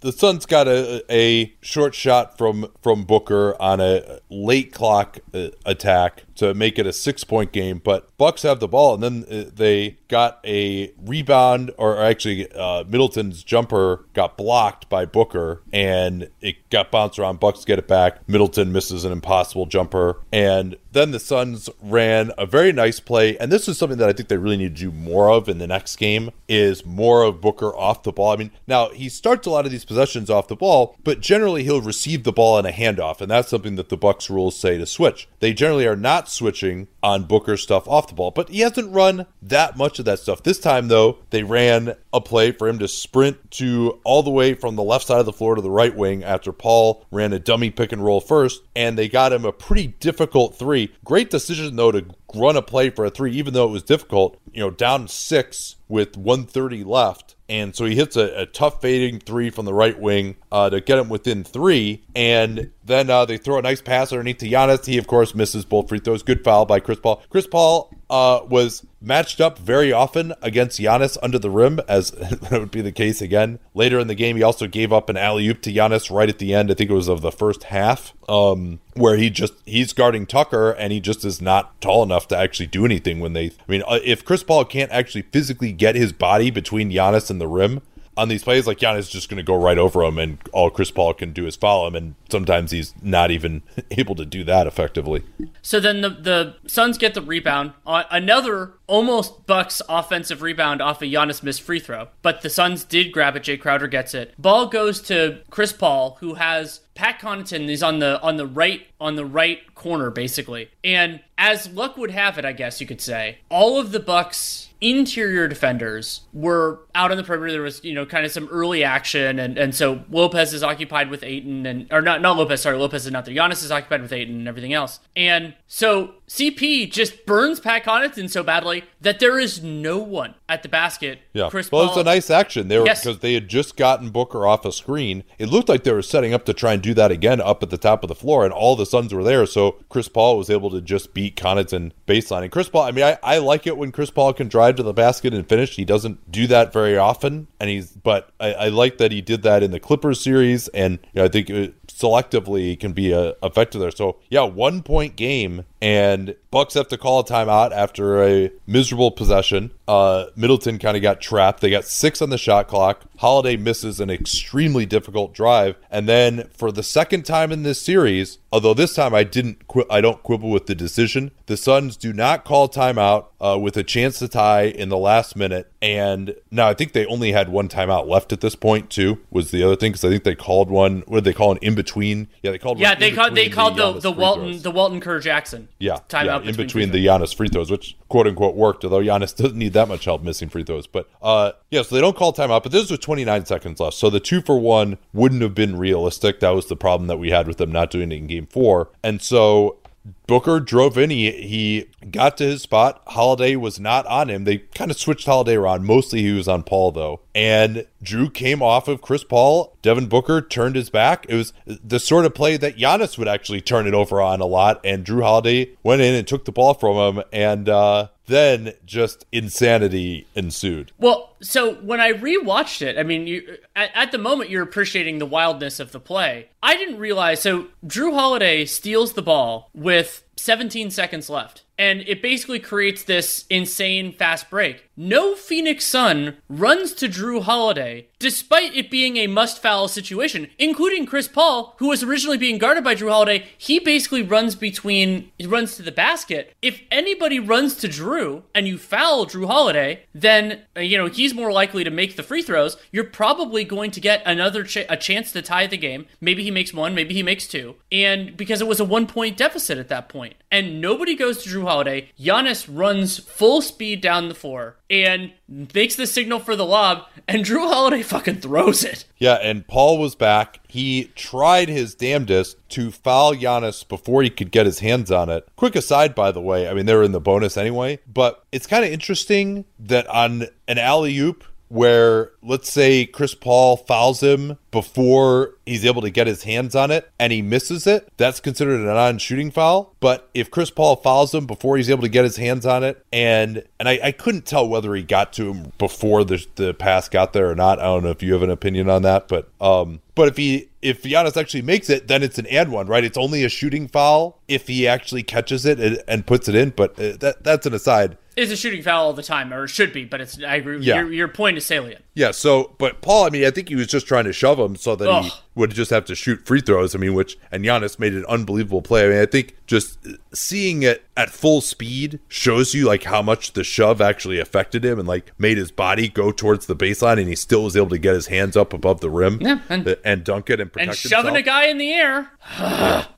the Suns got a, a short shot from from Booker on a late clock uh, attack to make it a six point game. But Bucks have the ball, and then uh, they got a rebound, or actually uh, Middleton's jumper got blocked by Booker, and it got bounced around. Bucks get it back. Middleton misses an impossible jumper, and then the Suns ran a very nice play, and this is something that I think they really need to do more of in the next game. Is more of Booker off the ball. I mean, now he starts a lot of these possessions off the ball, but generally he'll receive the ball in a handoff, and that's something that the Bucks rules say to switch. They generally are not switching on Booker stuff off the ball, but he hasn't run that much of that stuff. This time, though, they ran a play for him to sprint to all the way from the left side of the floor to the right wing after Paul ran a dummy pick and roll first, and they got him a pretty difficult three. Great decision, though, to run a play for a three, even though it was difficult, you know, down six with 130 left. And so he hits a, a tough fading three from the right wing uh, to get him within three. And then uh, they throw a nice pass underneath to Giannis. He, of course, misses both free throws. Good foul by Chris Paul. Chris Paul uh, was matched up very often against Giannis under the rim, as that would be the case again. Later in the game, he also gave up an alley oop to Giannis right at the end. I think it was of the first half, um, where he just he's guarding Tucker and he just is not tall enough to actually do anything when they. I mean, uh, if Chris Paul can't actually physically get his body between Giannis and the rim, on these plays, like Giannis is just going to go right over him, and all Chris Paul can do is follow him, and sometimes he's not even able to do that effectively.
So then the the Suns get the rebound, uh, another almost Bucks offensive rebound off a Giannis missed free throw, but the Suns did grab it. Jae Crowder gets it. Ball goes to Chris Paul, who has Pat Connaughton is on the on the right on the right corner basically. And as luck would have it, I guess you could say, all of the Bucks interior defenders were out on the perimeter. There was, you know, kind of some early action, and, and so Lopez is occupied with Ayton, and or not not Lopez. Sorry, Lopez is not there. Giannis is occupied with Ayton and everything else, and so CP just burns Pat Connaughton so badly that there is no one at the basket.
Yeah, Chris well, Paul, it's a nice action. They were because yes. they had just gotten Booker off a screen. It looked like they were setting up to try and do that again up at the top of the floor, and all the Suns were there. So Chris Paul was able to just beat Connaughton baseline. And Chris Paul, I mean, I, I like it when Chris Paul can drive to the basket and finish. He doesn't do that very often, and he's but I, I like that he did that in the Clippers series, and you know, I think it, selectively can be a, effective there. So yeah, one point game and Bucks have to call a timeout after a miserable possession. Uh, Middleton kind of got trapped. They got six on the shot clock. Holiday misses an extremely difficult drive, and then for the second time in this series, although this time I didn't, qui- I don't quibble with the decision. The Suns do not call timeout uh, with a chance to tie in the last minute, and now I think they only had one timeout left at this point too. Was the other thing because I think they called one. What did they call an in between? Yeah, they called.
Yeah,
one
they called they
between
called the
Giannis
the Walton
throws.
the Walton Kerr Jackson.
Yeah,
timeout
yeah, in between
free
the Giannis free throws, which quote unquote worked, although Giannis doesn't need that much help missing free throws. But uh, yeah, so they don't call timeout, but this was 29 seconds left, so the two for one wouldn't have been realistic. That was the problem that we had with them not doing it in Game Four, and so Booker drove in. He he got to his spot. Holiday was not on him. They kind of switched Holiday around. Mostly he was on Paul though. And Jrue came off of Chris Paul. Devin Booker turned his back. It was the sort of play that Giannis would actually turn it over on a lot. And Jrue Holiday went in and took the ball from him. And uh, then just insanity ensued.
Well, so when I rewatched it, I mean, you, at, at the moment you're appreciating the wildness of the play. I didn't realize. So Jrue Holiday steals the ball with 17 seconds left. And it basically creates this insane fast break. No Phoenix Sun runs to Jrue Holiday, despite it being a must foul situation, including Chris Paul, who was originally being guarded by Jrue Holiday. He basically runs between, he runs to the basket. If anybody runs to Jrue and you foul Jrue Holiday, then, uh, you know, he's more likely to make the free throws. You're probably going to get another ch- a chance to tie the game. Maybe he makes one, maybe he makes two. And because it was a one point deficit at that point, and nobody goes to Jrue Holiday, Giannis runs full speed down the floor and makes the signal for the lob, and Jrue Holiday fucking throws it.
Yeah, and Paul was back. He tried his damnedest to foul Giannis before he could get his hands on it. Quick aside, by the way, I mean, they were in the bonus anyway, but it's kind of interesting that on an alley oop, where let's say Chris Paul fouls him before he's able to get his hands on it and he misses it, that's considered a non-shooting foul. But if Chris Paul fouls him before he's able to get his hands on it, and and I, I couldn't tell whether he got to him before the the pass got there or not. I don't know if you have an opinion on that, but um, but if he if Giannis actually makes it, then it's an and one, right? It's only a shooting foul if he actually catches it and, and puts it in. But uh, that that's an aside.
It's a shooting foul all the time, or it should be, but it's, I agree.
Yeah.
Your, your point is salient.
Yeah, so but Paul, I mean, I think he was just trying to shove him so that he would just have to shoot free throws. I mean, which and Giannis made an unbelievable play. I mean, I think just seeing it at full speed shows you like how much the shove actually affected him and like made his body go towards the baseline, and he still was able to get his hands up above the rim
Yeah, and-
and dunk it and protect
And shoving
himself.
a guy in the air.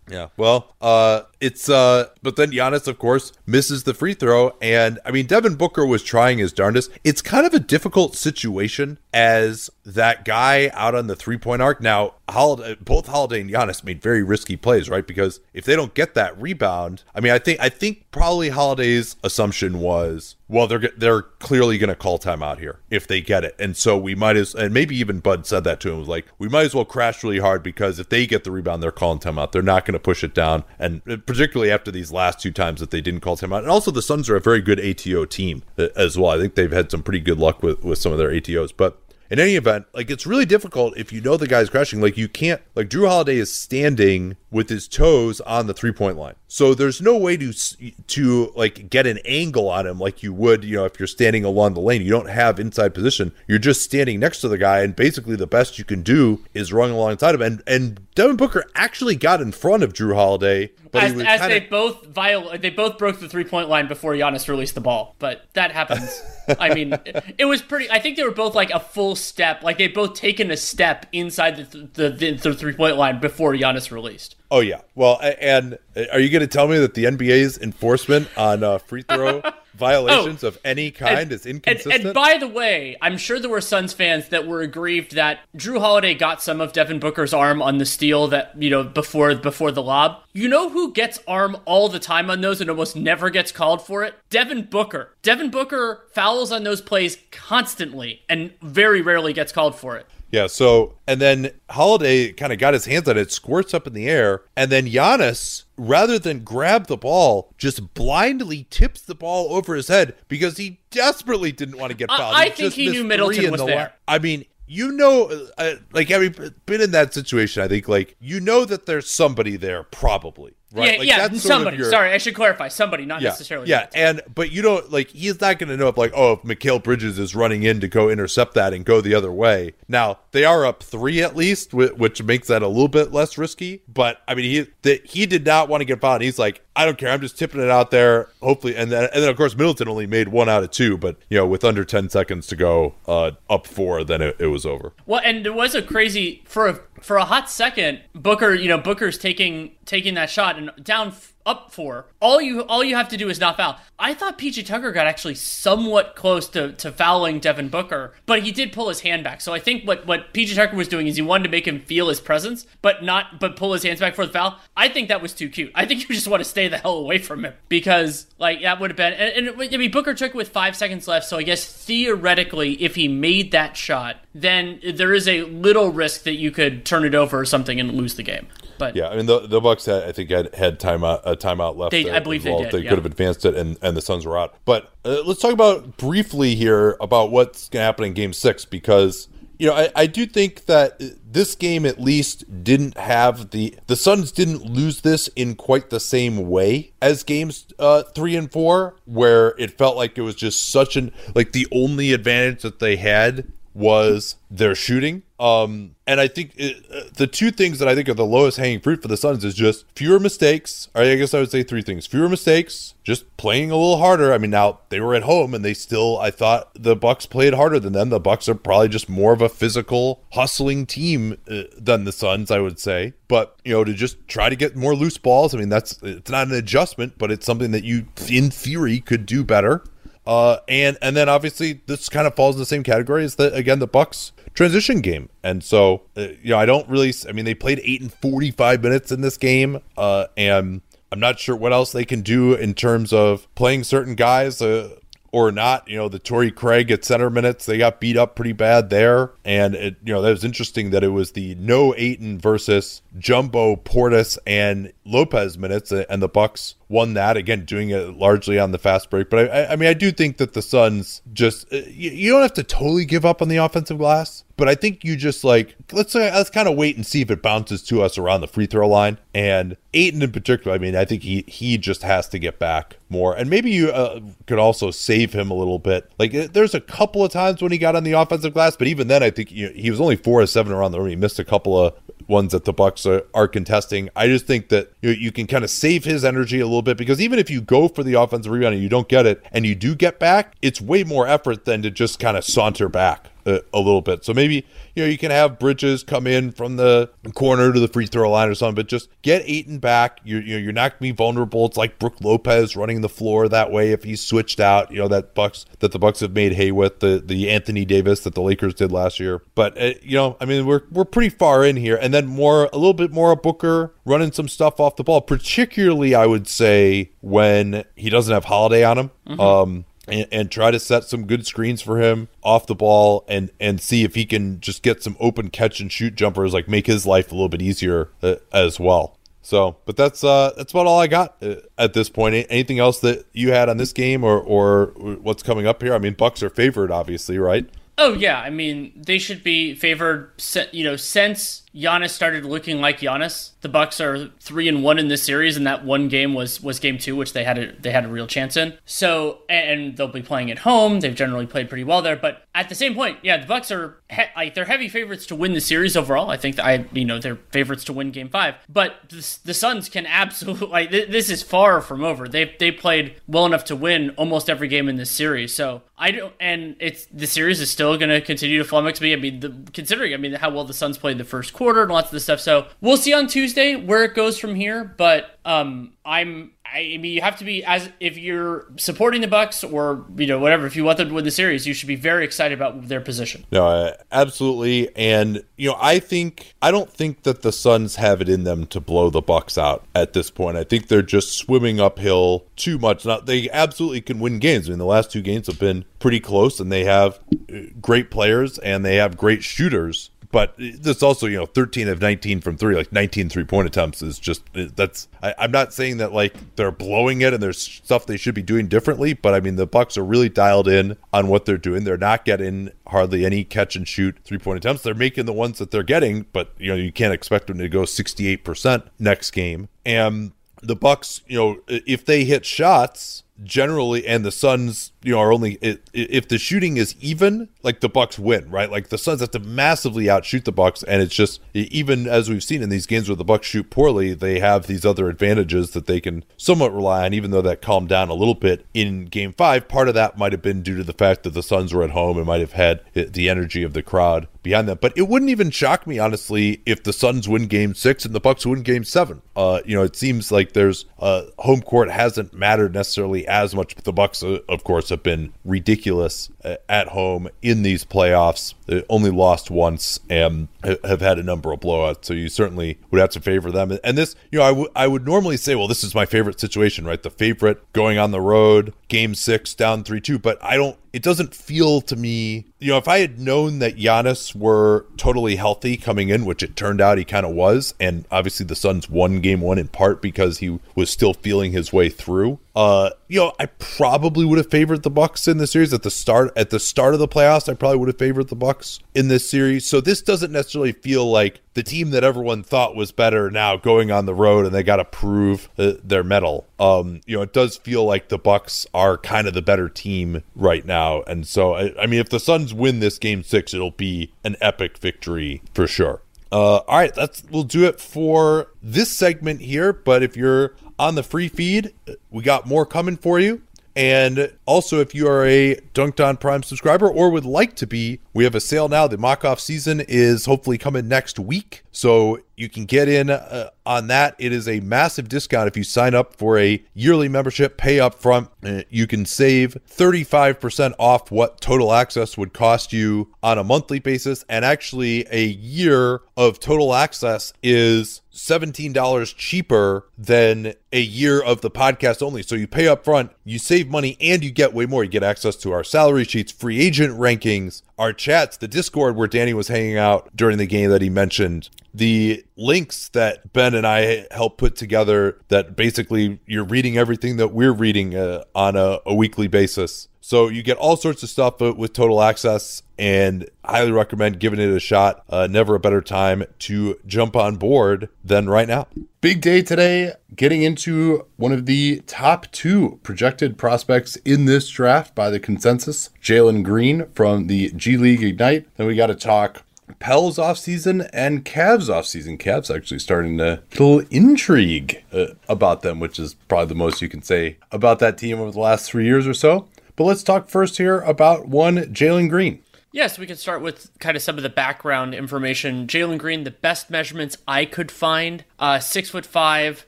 Yeah. Well, uh it's uh but then Giannis of course misses the free throw and I mean Devin Booker was trying his darndest. It's kind of a difficult situation as that guy out on the three-point arc. Now, Holiday, both Holiday and Giannis made very risky plays, right? Because if they don't get that rebound, I mean, I think I think probably Holiday's assumption was, well, they're they're clearly going to call timeout here if they get it, and so we might as and maybe even Bud said that to him was like, we might as well crash really hard because if they get the rebound, they're calling timeout. They're not going to push it down, and particularly after these last two times that they didn't call timeout, and also the Suns are a very good ATO team uh, as well. I think they've had some pretty good luck with with some of their ATOs, but. In any event, like it's really difficult if you know the guy's crashing. Like you can't, like Jrue Holiday is standing with his toes on the three point line, so there's no way to to like get an angle on him like you would, you know, if you're standing along the lane. You don't have inside position. You're just standing next to the guy, and basically the best you can do is run alongside him. And and Devin Booker actually got in front of Jrue Holiday, but
as as
kind
they both viol- they both broke the three point line before Giannis released the ball, but that happens. I mean, it, it was pretty. I think they were both like a full step, like they both taken a step inside the the, the, the three point line before Giannis released.
Oh yeah. Well, and are you going to tell me that the NBA's enforcement on uh, free throw violations of any kind is
And,
inconsistent?
and by the way, I'm sure there were Suns fans that were aggrieved that Jrue Holiday got some of Devin Booker's arm on the steal that you know before before the lob. You know who gets arm all the time on those and almost never gets called for it? Devin Booker. Devin Booker fouls on those plays constantly and very rarely gets called for it.
Yeah, so and then Holiday kind of got his hands on it, squirts up in the air, and then Giannis, rather than grab the ball, just blindly tips the ball over his head because he desperately didn't want to get
I-
fouled.
I
just
think he knew Middleton was
the
there.
I mean, you know, uh, like having been in that situation, I think like you know that there's somebody there probably. Right?
Yeah,
Like,
yeah.
that's sort of
Somebody.
your-
Sorry, I should clarify. Somebody, not
Yeah,
necessarily.
yeah, and but you don't like he's not going to know if like oh if Mikal Bridges is running in to go intercept that and go the other way. Now they are up three at least, which makes that a little bit less risky. But I mean he that he did not want to get fouled. He's like I don't care. I'm just tipping it out there. Hopefully, and then and then of course Middleton only made one out of two, but you know with under ten seconds to go, uh, up four, then it, it was over.
Well, and it was a crazy for a for a hot second. Booker, you know, Booker's taking taking that shot and down up four. All you all you have to do is not foul. I thought PJ Tucker got actually somewhat close to, to fouling Devin Booker, but he did pull his hand back. So I think what what PJ Tucker was doing is he wanted to make him feel his presence, but not but pull his hands back for the foul. I think that was too cute. I think you just want to stay the hell away from him because like that would have been. And, and I mean Booker took it with five seconds left, so I guess theoretically, if he made that shot, then there is a little risk that you could turn it over or something and lose the game. But
Yeah, I mean the the Bucks had I think had had timeout a timeout left.
They- I believe they did,
They
yeah.
could have advanced it, and and the Suns were out. But uh, let's talk about briefly here about what's going to happen in Game Six because you know I, I do think that this game at least didn't have the the Suns didn't lose this in quite the same way as games uh, three and four, where it felt like it was just such an like the only advantage that they had was their shooting. Um, and I think it, uh, the two things that I think are the lowest hanging fruit for the Suns is just fewer mistakes. Or I guess I would say three things: fewer mistakes, just playing a little harder. I mean, now they were at home and they still, I thought the Bucks played harder than them. The Bucks are probably just more of a physical, hustling team uh, than the Suns, I would say. But you know, to just try to get more loose balls. I mean, that's it's not an adjustment, but it's something that you, in theory, could do better. Uh, and and then obviously this kind of falls in the same category as the again the Bucks transition game. And so uh, you know I don't really I mean they played eight and forty five minutes in this game. Uh, and I'm not sure what else they can do in terms of playing certain guys. Uh, or not, you know, the Torrey Craig at center minutes, they got beat up pretty bad there. And it, you know, that was interesting that it was the no Ayton versus Jumbo Portis and Lopez minutes, and the Bucks won that again, doing it largely on the fast break. But I, I mean, I do think that the Suns just uh, you don't have to totally give up on the offensive glass, but I think you just like let's let's kind of wait and see if it bounces to us around the free throw line. And Ayton in particular, I mean, I think he he just has to get back more, and maybe you uh, could also save him a little bit. Like uh, there's a couple of times when he got on the offensive glass, but even then, I think you know, he was only four or seven around the rim. He missed a couple of ones that the Bucks are, are contesting. I just think that you, you can kind of save his energy a little bit because even if you go for the offensive rebound and you don't get it, and you do get back, it's way more effort than to just kind of saunter back a, a little bit. So maybe you know you can have Bridges come in from the corner to the free throw line or something, but just get Ayton back. You're you know, you're not gonna be vulnerable. It's like Brook Lopez running the floor that way if he's switched out. You know that Bucks that the Bucks have made hay with the the Anthony Davis that the Lakers did last year. But uh, you know, I mean, we're we're pretty far in here, and then more a little bit more of Booker running some stuff off the ball, particularly I would say when he doesn't have Holiday on him. Um, and, and try to set some good screens for him off the ball and and see if he can just get some open catch and shoot jumpers like make his life a little bit easier uh, as well. So but that's uh that's about all i got uh, at this point. Anything else that you had on this game or or what's coming up here? I mean bucks are favored obviously right?
Oh yeah, I mean they should be favored. You know, since Giannis started looking like Giannis, the Bucks are three and one in this series, and that one game was was game two, which they had a they had a real chance in. So, and they'll be playing at home. They've generally played pretty well there, but at the same point, yeah, the Bucks are he- like they're heavy favorites to win the series overall. I think that I you know they're favorites to win game five, but the, the Suns can absolutely like th- this is far from over. They they played well enough to win almost every game in this series. So I don't, and it's the series is still going to continue to flummox me. I mean, the, considering I mean how well the Suns played the first quarter and lots of this stuff. So we'll see on Tuesday where it goes from here. But um, I'm. I mean, you have to be as if you're supporting the Bucks or you know whatever. If you want them to win the series, you should be very excited about their position.
No, uh, absolutely. And you know, I think I don't think that the Suns have it in them to blow the Bucks out at this point. I think they're just swimming uphill too much. Now they absolutely can win games. I mean, the last two games have been pretty close, and they have uh, great players and they have great shooters. But this also, you know, 13 of 19 from three, like 19 three point attempts is just, that's, I, I'm not saying that like they're blowing it and there's stuff they should be doing differently, but I mean, the Bucks are really dialed in on what they're doing. They're not getting hardly any catch and shoot three point attempts. They're making the ones that they're getting, but, you know, you can't expect them to go 68% next game. And, the Bucks, you know, if they hit shots, generally and the Suns, you know, are only if the shooting is even, like the Bucks win, right? Like the Suns have to massively outshoot the Bucks and it's just even as we've seen in these games where the Bucks shoot poorly, they have these other advantages that they can somewhat rely on even though that calmed down a little bit in game 5. Part of that might have been due to the fact that the Suns were at home and might have had the energy of the crowd behind them. But it wouldn't even shock me honestly if the Suns win game 6 and the Bucks win game 7. Uh, you know, it seems like there's uh, home court hasn't mattered necessarily as much. But the Bucks, uh, of course, have been ridiculous uh, at home in these playoffs. They only lost once and have had a number of blowouts. So you certainly would have to favor them. And this, you know, I, w- I would normally say, well, this is my favorite situation, right? The favorite going on the road, game six, down 3 2. But I don't, it doesn't feel to me, you know, if I had known that Giannis were totally healthy coming in, which it turned out he kind of was, and obviously the Suns won game one in part because he was still feeling his way through. Uh, you know, I probably would have favored the Bucks in the series at the start. At the start of the playoffs, I probably would have favored the Bucks in this series. So this doesn't necessarily feel like the team that everyone thought was better now going on the road and they got to prove uh, their mettle. Um, you know, it does feel like the Bucks are kind of the better team right now, and so I, I mean, if the Suns win this game six, it'll be an epic victory for sure. Uh, all right, that's we'll do it for this segment here. But if you're on the free feed. We got more coming for you. And also, if you are a Dunc'd On Prime subscriber or would like to be, we have a sale now. The mock off season is hopefully coming next week. So you can get in uh, on that. It is a massive discount if you sign up for a yearly membership, pay up front. Uh, you can save 35% off what total access would cost you on a monthly basis. And actually, a year of total access is $17 cheaper than a year of the podcast only. So you pay up front, you save money, and you get way more. You get access to our salary sheets, free agent rankings, our chats, the Discord where Danny was hanging out during the game that he mentioned, the links that Ben and I helped put together that basically you're reading everything that we're reading uh, on a, a weekly basis. So you get all sorts of stuff with total access and highly recommend giving it a shot. Uh, never a better time to jump on board than right now.
Big day today, getting into one of the top two projected prospects in this draft by the consensus, Jalen Green from the G League Ignite. Then we got to talk Pels offseason and Cavs offseason. Cavs actually starting to little intrigue uh, about them, which is probably the most you can say about that team over the last three years or so. But let's talk first here about one Jalen Green.
Yes, we can start with kind of some of the background information. Jalen Green, the best measurements I could find, uh, six foot five,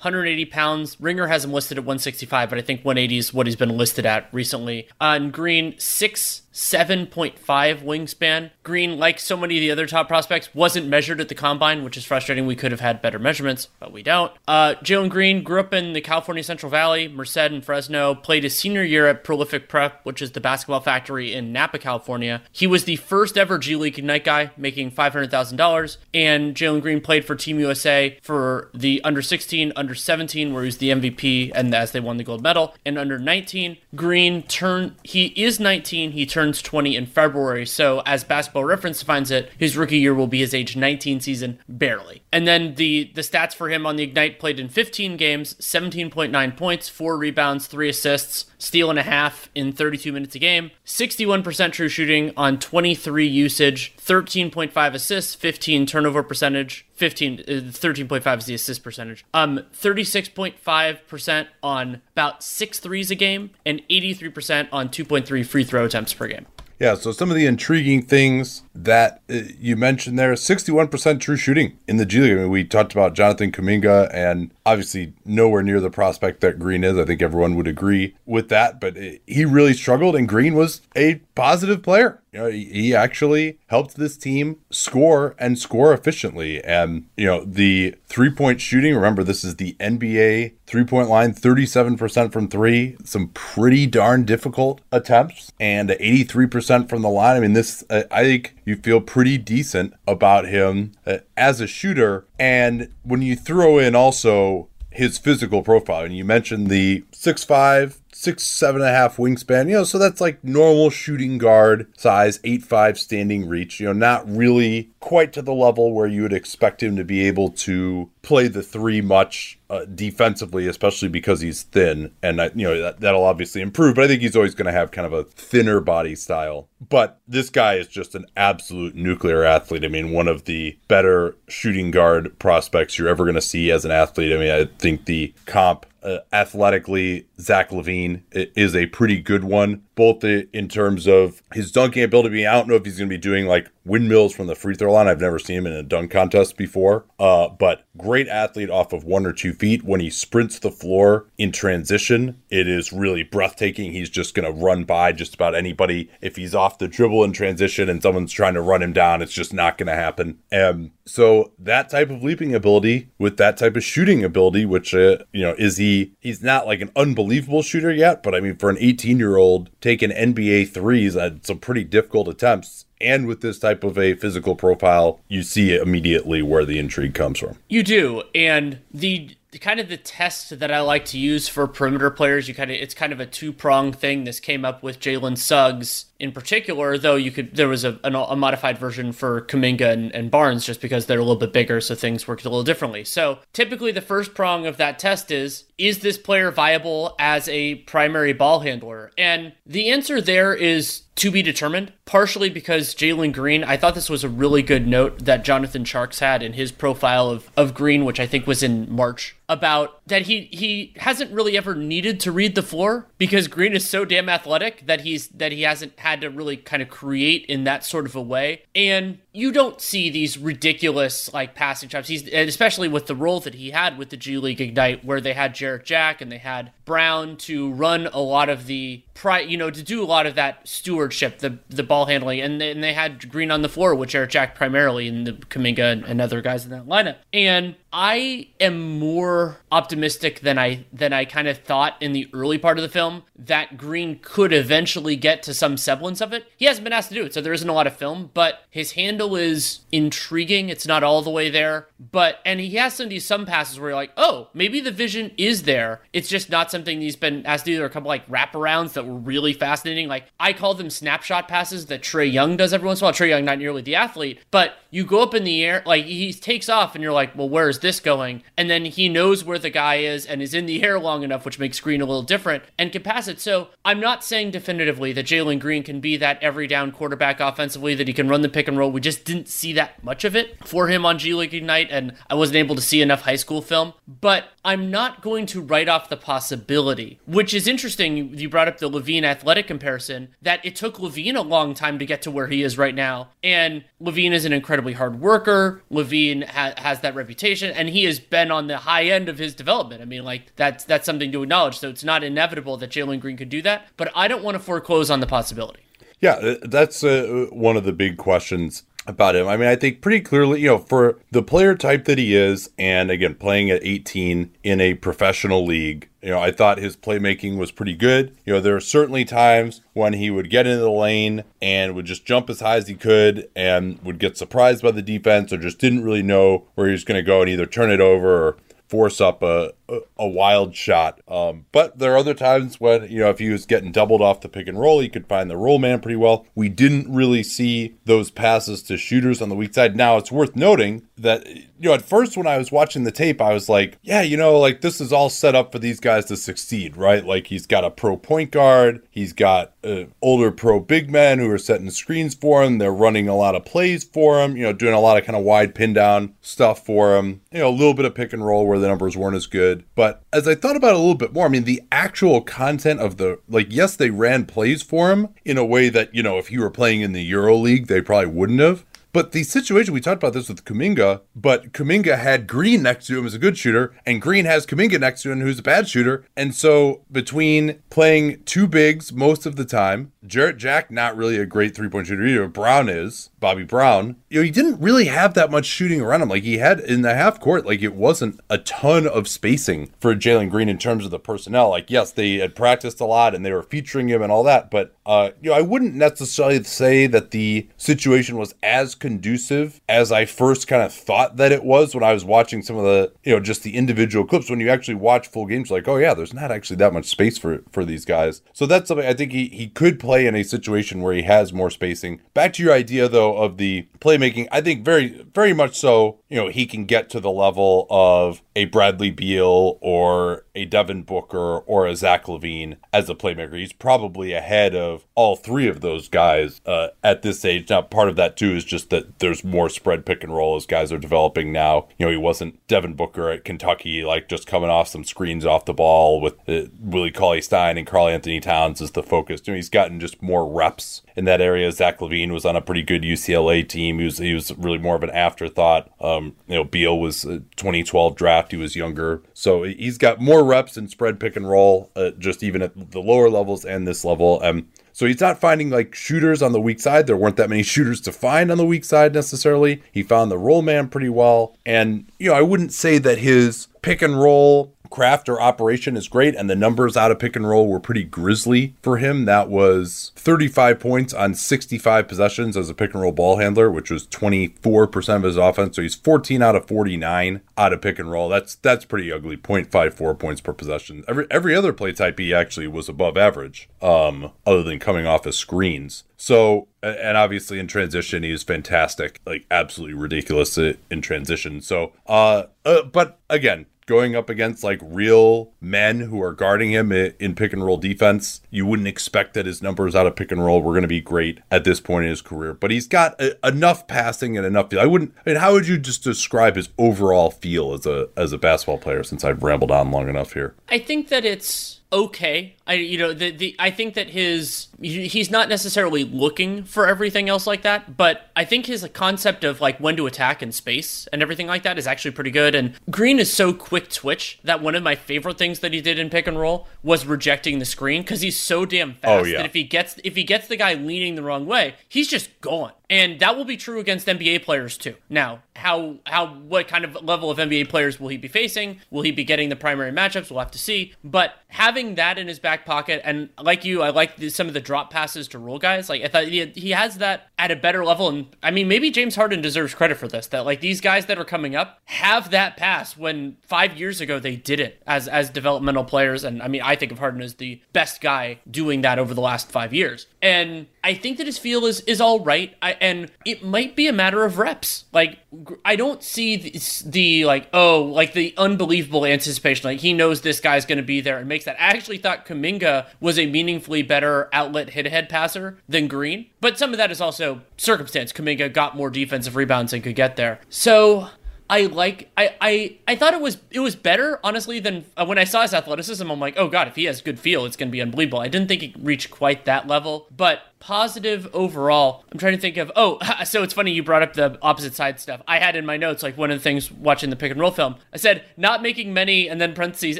180 pounds. Ringer has him listed at 165, but I think 180 is what he's been listed at recently. Uh, and Green, six 7.5 wingspan. Green, like so many of the other top prospects, wasn't measured at the combine, which is frustrating. We could have had better measurements, but we don't. Uh, Jalen Green grew up in the California Central Valley, Merced and Fresno, played his senior year at Prolific Prep, which is the basketball factory in Napa, California. He was the first ever G League Ignite guy, making $500,000. And Jalen Green played for Team USA for the under 16, under 17, where he was the MVP and as they won the gold medal. And under 19, Green turned, he is 19, he turns 20 in February. So, as Basketball Reference defines it, his rookie year will be his age 19 season, barely. And then the the stats for him on the Ignite played in 15 games, 17.9 points, four rebounds, three assists, steal and a half in 32 minutes a game, 61% true shooting on 23 usage, 13.5 assists, 15 turnover percentage, 15 13.5 uh, is the assist percentage. Um 36.5% on about 6 threes a game and 83% on 2.3 free throw attempts per game.
Yeah, so some of the intriguing things that uh, you mentioned there 61% true shooting in the G League. I mean, we talked about Jonathan Kuminga and obviously nowhere near the prospect that Green is. I think everyone would agree with that, but he really struggled, and Green was a positive player. You know, he actually helped this team score and score efficiently. And, you know, the three point shooting, remember, this is the NBA three point line, 37% from three, some pretty darn difficult attempts, and 83% from the line. I mean, this, I think you feel pretty decent about him uh, as a shooter. And when you throw in also his physical profile, and you mentioned the 6'5,
six, seven and a half wingspan, you know, so that's like normal shooting guard size, eight, five standing reach, you know, not really quite to the level where you would expect him to be able to play the three much uh, defensively, especially because he's thin, and you know that, that'll obviously improve. But I think he's always going to have kind of a thinner body style. But this guy is just an absolute nuclear athlete. I mean, one of the better shooting guard prospects you're ever going to see as an athlete. I mean, I think the comp uh, athletically, Zach LaVine is a pretty good one, both in terms of his dunking ability. I don't know if he's going to be doing like windmills from the free throw line. I've never seen him in a dunk contest before, uh, but great athlete off of one or two feet. When he sprints the floor in transition, it is really breathtaking. He's just going to run by just about anybody. If he's off the dribble in transition and someone's trying to run him down, it's just not going to happen. And so that type of leaping ability with that type of shooting ability, which uh, you know is he? He's not like an unbelievable shooter yet, but I mean for an 18 year old taking NBA threes, uh, some pretty difficult attempts and with this type of a physical profile, you see immediately where the intrigue comes from.
You do, and the kind of the test that I like to use for perimeter players. You kind of it's kind of a two prong thing. This came up with Jalen Suggs in particular, though you could there was a, a modified version for Kuminga and, and, Barnes just because they're a little bit bigger, so things worked a little differently. So typically, the first prong of that test is is this player viable as a primary ball handler? And the answer there is to be determined, partially because Jalen Green, I thought this was a really good note that Jonathan Sharks had in his profile of, of Green, which I think was in March, about that he he hasn't really ever needed to read the floor because Green is so damn athletic that he's that he hasn't had to really kind of create in that sort of a way. And you don't see these ridiculous like passing chops. He's especially with the role that he had with the G League Ignite, where they had Jarrett Jack and they had Brown to run a lot of the pri you know, to do a lot of that stewardship, the the ball handling, and they, and they had Green on the floor with Jarrett Jack primarily, and the Kuminga and, and other guys in that lineup. And I am more optimistic than I than I kind of thought in the early part of the film that Green could eventually get to some semblance of it. He hasn't been asked to do it, so there isn't a lot of film, but his handle is intriguing. It's not all the way there, but and he has some these some passes where you're like, oh, maybe the vision is there. It's just not something he's been asked to do. There are a couple like wraparounds that were really fascinating. Like I call them snapshot passes that Trae Young does every once in a while. Trae Young not nearly the athlete, but you go up in the air, like he takes off, and you're like, well, where's this going? And then he knows where the guy is and is in the air long enough, which makes Green a little different and can pass it. So I'm not saying definitively that Jalen Green can be that every down quarterback offensively, that he can run the pick and roll. We just didn't see that much of it for him on G League Ignite, and I wasn't able to see enough high school film. But I'm not going to write off the possibility, which is interesting. You brought up the LaVine athletic comparison, that it took LaVine a long time to get to where he is right now. And LaVine is an incredibly hard worker. LaVine ha- has that reputation, and he has been on the high end of his development. I mean, like that's that's something to acknowledge. So it's not inevitable that Jalen Green could do that, but I don't want to foreclose on the possibility.
Yeah, uh, that's uh, one of the big questions about him. I mean, I think pretty clearly, you know, for the player type that he is, and again, playing at 18 in a professional league, you know, I thought his playmaking was pretty good. You know, there are certainly times when he would get into the lane and would just jump as high as he could and would get surprised by the defense or just didn't really know where he was going to go and either turn it over or force up a, a, wild shot. Um, but there are other times when, you know, if he was getting doubled off the pick and roll, he could find the roll man pretty well. We didn't really see those passes to shooters on the weak side. Now, it's worth noting that, you know, at first when I was watching the tape, I was like, yeah, you know, like this is all set up for these guys to succeed, right? Like he's got a pro point guard, he's got uh, older pro big men who are setting screens for him. They're running a lot of plays for him, you know, doing a lot of kind of wide pin down stuff for him, you know, a little bit of pick and roll where the numbers weren't as good. But as I thought about it a little bit more, I mean, the actual content of the, like, yes, they ran plays for him in a way that, you know, if he were playing in the Euro League, they probably wouldn't have. But the situation, we talked about this with Kuminga, but Kuminga had Green next to him as a good shooter, and Green has Kuminga next to him who's a bad shooter. And so between playing two bigs most of the time, Jarrett Jack, not really a great three point shooter either. Brown is, Bobby Brown. You know, he didn't really have that much shooting around him. Like he had in the half court, like it wasn't a ton of spacing for Jalen Green in terms of the personnel. Like, yes, they had practiced a lot and they were featuring him and all that, but Uh, you know, I wouldn't necessarily say that the situation was as conducive as I first kind of thought that it was when I was watching some of the, you know, just the individual clips. When you actually watch full games, like, oh yeah, there's not actually that much space for for these guys. So that's something I think he he could play in a situation where he has more spacing. Back to your idea though of the playmaking, I think very very much so. You know, he can get to the level of a Bradley Beal or a Devin Booker or a Zach LaVine as a playmaker. He's probably ahead of all three of those guys uh, at this age. Now, part of that too is just that there's more spread pick and roll as guys are developing now. You know, he wasn't Devin Booker at Kentucky, like just coming off some screens off the ball with uh, Willie Cauley Stein and Karl-Anthony Towns as the focus. You know, he's gotten just more reps in that area. Zach LaVine was on a pretty good UCLA team. He was he was really more of an afterthought. Um, you know, Beal was a 2012 draft. He was younger, so he's got more reps in spread pick and roll, uh, just even at the lower levels and this level. Um, so he's not finding like shooters on the weak side. There weren't that many shooters to find on the weak side necessarily. He found the roll man pretty well. And, you know, I wouldn't say that his pick and roll craft or operation is great, and the numbers out of pick and roll were pretty grisly for him. That was 35 points on 65 possessions as a pick and roll ball handler, which was 24% of his offense. So he's 14 out of 49 out of pick and roll. That's that's pretty ugly. 0.54 points per possession. Every every other play type he actually was above average, um, other than coming off of screens. So, and obviously in transition, he is fantastic, like absolutely ridiculous in transition. So, uh, uh but again, going up against like real men who are guarding him in pick and roll defense, you wouldn't expect that his numbers out of pick and roll were going to be great at this point in his career. But he's got a, enough passing and enough. I wouldn't. I mean, how would you just describe his overall feel as a as a basketball player? Since I've rambled on long enough here,
I think that it's okay. I you know the the I think that his he's not necessarily looking for everything else like that, but I think his concept of like when to attack in space and everything like that is actually pretty good. And Green is so quick twitch that one of my favorite things that he did in pick and roll was rejecting the screen because he's so damn oh, fast oh, yeah. that if he gets if he gets the guy leaning the wrong way, he's just gone. And that will be true against NBA players too. Now, how how what kind of level of NBA players will he be facing? Will he be getting the primary matchups? We'll have to see. But having that in his back pocket, and like you, I like the, some of the drop passes to roll guys. Like I thought he, he has that at a better level. And I mean, maybe James Harden deserves credit for this. That like these guys that are coming up have that pass when five years ago they did it as as developmental players. And I mean, I think of Harden as the best guy doing that over the last five years. And I think that his feel is is all right. I, and it might be a matter of reps. Like I don't see the, the, like oh like the unbelievable anticipation. Like he knows this guy's going to be there and makes that. I actually thought Kuminga was a meaningfully better outlet hit ahead passer than Green, but some of that is also circumstance. Kuminga got more defensive rebounds and could get there. So I like I, I I thought it was it was better honestly than uh, when I saw his athleticism. I'm like, oh god, if he has good feel, it's going to be unbelievable. I didn't think it reached quite that level, but positive overall. I'm trying to think of oh, so it's funny you brought up the opposite side stuff. I had in my notes like one of the things watching the pick and roll film. I said not making many and then parentheses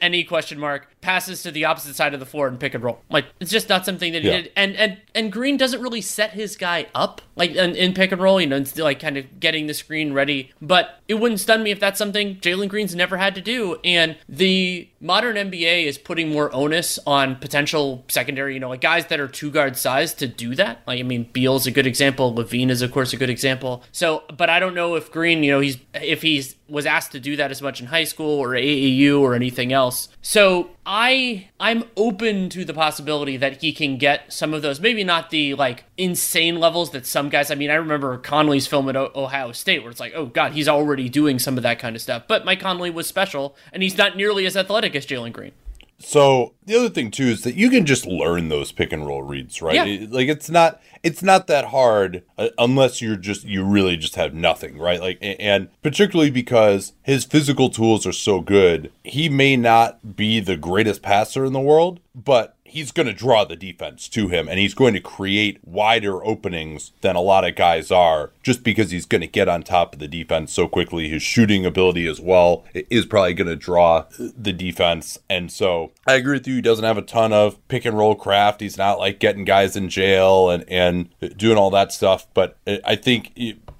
any question mark passes to the opposite side of the floor and pick and roll. Like it's just not something that he yeah. did. And and and Green doesn't really set his guy up like in, in pick and roll. You know, it's like kind of getting the screen ready. But it wouldn't stun me if that's something Jalen Green's never had to do. And the modern NBA is putting more onus on potential secondary. You know, like guys that are two guard size to do do that. Like, I mean, Beal's a good example. LaVine is, of course, a good example. So, but I don't know if Green, you know, he's if he's was asked to do that as much in high school or AAU or anything else. So I I'm open to the possibility that he can get some of those, maybe not the like insane levels that some guys. I mean, I remember Conley's film at o- Ohio State where it's like, oh god, he's already doing some of that kind of stuff. But Mike Conley was special, and he's not nearly as athletic as Jalen Green.
So the other thing too is that you can just learn those pick and roll reads, right? Yeah. It, like it's not it's not that hard uh, unless you're just you really just have nothing, right? Like and particularly because his physical tools are so good, he may not be the greatest passer in the world, but he's going to draw the defense to him and he's going to create wider openings than a lot of guys are just because he's going to get on top of the defense so quickly. His shooting ability as well is probably going to draw the defense. And so I agree with you. He doesn't have a ton of pick and roll craft. He's not like getting guys in jail and, and doing all that stuff. But I think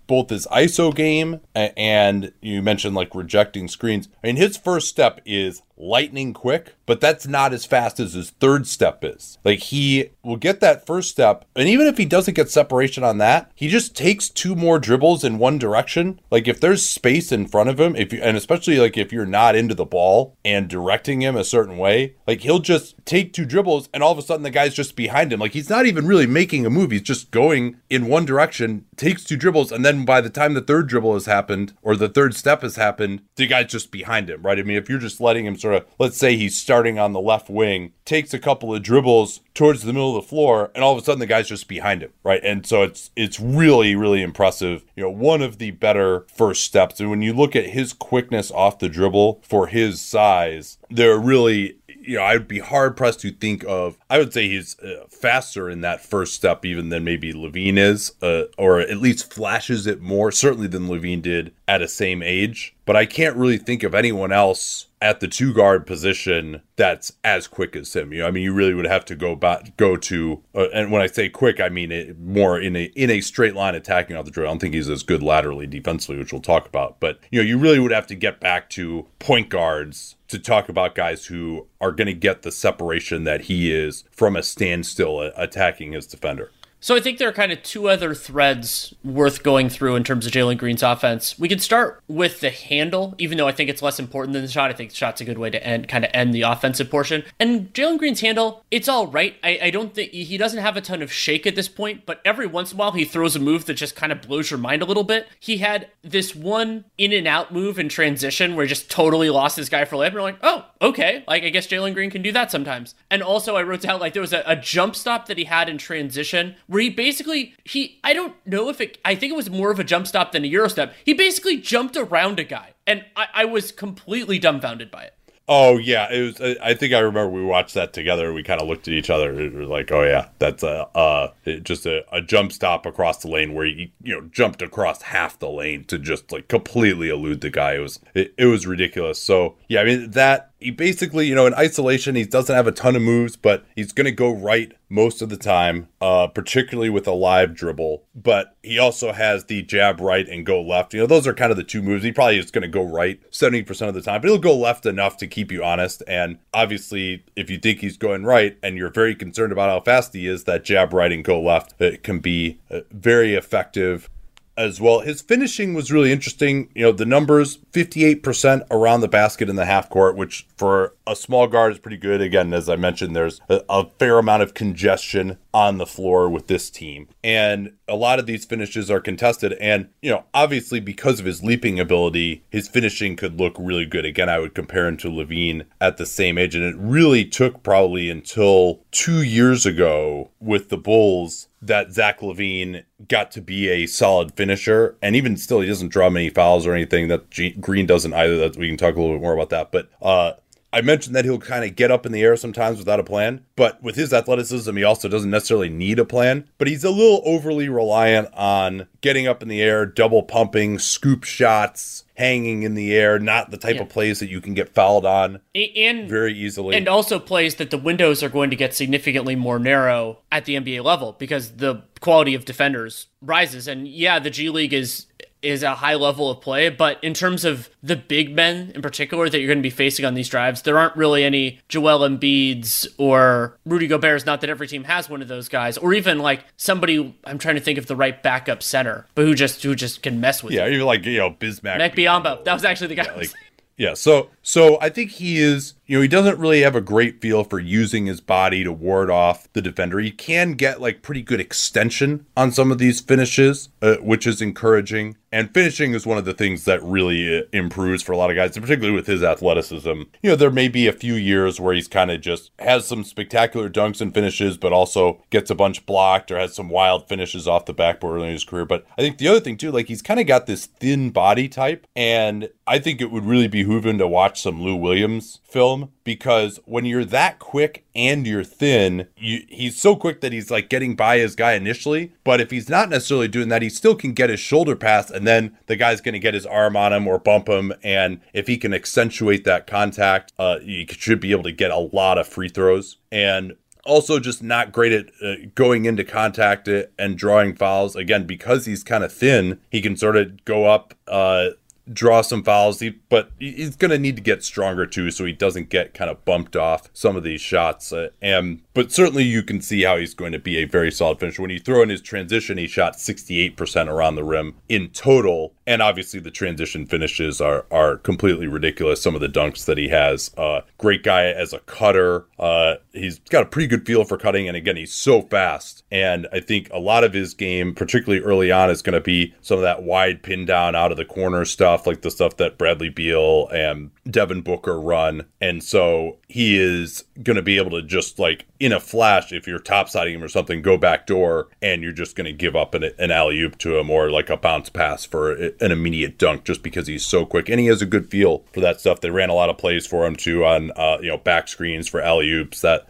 both his ISO game and you mentioned like rejecting screens. I mean, his first step is lightning quick, but that's not as fast as his third step is. Like he will get that first step, and even if he doesn't get separation on that, he just takes two more dribbles in one direction. Like if there's space in front of him, if you and especially like if you're not into the ball and directing him a certain way, like he'll just take two dribbles and all of a sudden the guy's just behind him. Like he's not even really making a move. He's just going in one direction, takes two dribbles, and then by the time the third dribble has happened or the third step has happened, the guy's just behind him, right? I mean, if you're just letting him sort of, let's say he's starting on the left wing, takes a couple of dribbles towards the middle of the floor, and all of a sudden the guy's just behind him, right? And so it's it's really really impressive. You know, one of the better first steps. And when you look at his quickness off the dribble for his size, they're really you know, I'd be hard pressed to think of. I would say he's uh, faster in that first step even than maybe LaVine is, uh, or at least flashes it more, certainly than LaVine did at a same age. But I can't really think of anyone else at the two guard position that's as quick as him. You know, I mean, you really would have to go back, go to, uh, and when I say quick, I mean it more in a in a straight line attacking off the drill. I don't think he's as good laterally defensively, which we'll talk about. But you know, you really would have to get back to point guards to talk about guys who are going to get the separation that he is from a standstill attacking his defender.
So I think there are kind of two other threads worth going through in terms of Jalen Green's offense. We can start with the handle, even though I think it's less important than the shot. I think the shot's a good way to end, kind of end the offensive portion. And Jalen Green's handle, it's all right. I, I don't think he doesn't have a ton of shake at this point, but every once in a while he throws a move that just kind of blows your mind a little bit. He had this one in and out move in transition where he just totally lost his guy for layup. And we're like, oh, okay. Like I guess Jalen Green can do that sometimes. And also I wrote down like there was a, a jump stop that he had in transition where he basically he I don't know if it I think it was more of a jump stop than a euro step. He basically jumped around a guy, and I, I was completely dumbfounded by it.
Oh yeah, it was. I think I remember we watched that together. We kind of looked at each other. It was like, oh yeah, that's a uh, just a, a jump stop across the lane where he you know jumped across half the lane to just like completely elude the guy. It was it, it was ridiculous. So yeah, I mean that he basically, you know, in isolation, he doesn't have a ton of moves, but he's going to go right most of the time, uh, particularly with a live dribble. But he also has the jab right and go left. You know, those are kind of the two moves. He probably is going to go right 70% of the time, but he'll go left enough to keep you honest. And obviously, if you think he's going right and you're very concerned about how fast he is, that jab right and go left it can be uh, very effective as well. His finishing was really interesting. You know, the numbers 58% around the basket in the half court, which for a small guard is pretty good. Again, as I mentioned, there's a, a, fair amount of congestion on the floor with this team. And a lot of these finishes are contested. And, you know, obviously because of his leaping ability, his finishing could look really good. Again, I would compare him to LaVine at the same age. And it really took probably until two years ago with the Bulls that Zach LaVine got to be a solid finisher. And even still, he doesn't draw many fouls or anything that G- Green doesn't either. That we can talk a little bit more about that. But uh, I mentioned that he'll kind of get up in the air sometimes without a plan, but with his athleticism, he also doesn't necessarily need a plan. But he's a little overly reliant on getting up in the air, double pumping, scoop shots, hanging in the air, not the type yeah. of plays that you can get fouled on
and
very easily.
And also plays that the windows are going to get significantly more narrow at the NBA level because the quality of defenders rises. And yeah, the G League is is a high level of play, but in terms of the big men in particular that you're going to be facing on these drives, there aren't really any Joel Embiid's or Rudy Gobert's. Not that every team has one of those guys, or even like somebody. I'm trying to think of the right backup center, but who just who just can mess with.
Yeah,
you.
even like you know Bismack.
Mac Biyombo. That was actually the guy. Yeah, like,
yeah, so so I think he is, you know, he doesn't really have a great feel for using his body to ward off the defender. He can get like pretty good extension on some of these finishes, uh, which is encouraging. And finishing is one of the things that really uh, improves for a lot of guys, particularly with his athleticism. You know, there may be a few years where he's kind of just has some spectacular dunks and finishes, but also gets a bunch blocked or has some wild finishes off the backboard in his career. But I think the other thing too, like he's kind of got this thin body type, and I think it would really behoove him to watch some Lou Williams film because when you're that quick and you're thin, you, he's so quick that he's like getting by his guy initially. But if he's not necessarily doing that, he still can get his shoulder pass, and then the guy's going to get his arm on him or bump him. And if he can accentuate that contact, uh, you should be able to get a lot of free throws. And also just not great at uh, going into contact it and drawing fouls again because he's kind of thin he can sort of go up uh, draw some fouls, but he's going to need to get stronger too, so he doesn't get kind of bumped off some of these shots. Uh, and but certainly you can see how he's going to be a very solid finisher. When you throw in his transition, he shot 68% around the rim in total. And obviously the transition finishes are are completely ridiculous. Some of the dunks that he has. Uh, great guy as a cutter. Uh, he's got a pretty good feel for cutting, and again, he's so fast. And I think a lot of his game, particularly early on, is going to be some of that wide pin down out of the corner stuff, like the stuff that Bradley Beal and Devin Booker run. And so he is going to be able to just like in a flash, if you're topsiding him or something, go back door and you're just going to give up an, an alley oop to him or like a bounce pass for an immediate dunk just because he's so quick. And he has a good feel for that stuff. They ran a lot of plays for him too on, uh, you know, back screens for alley oops that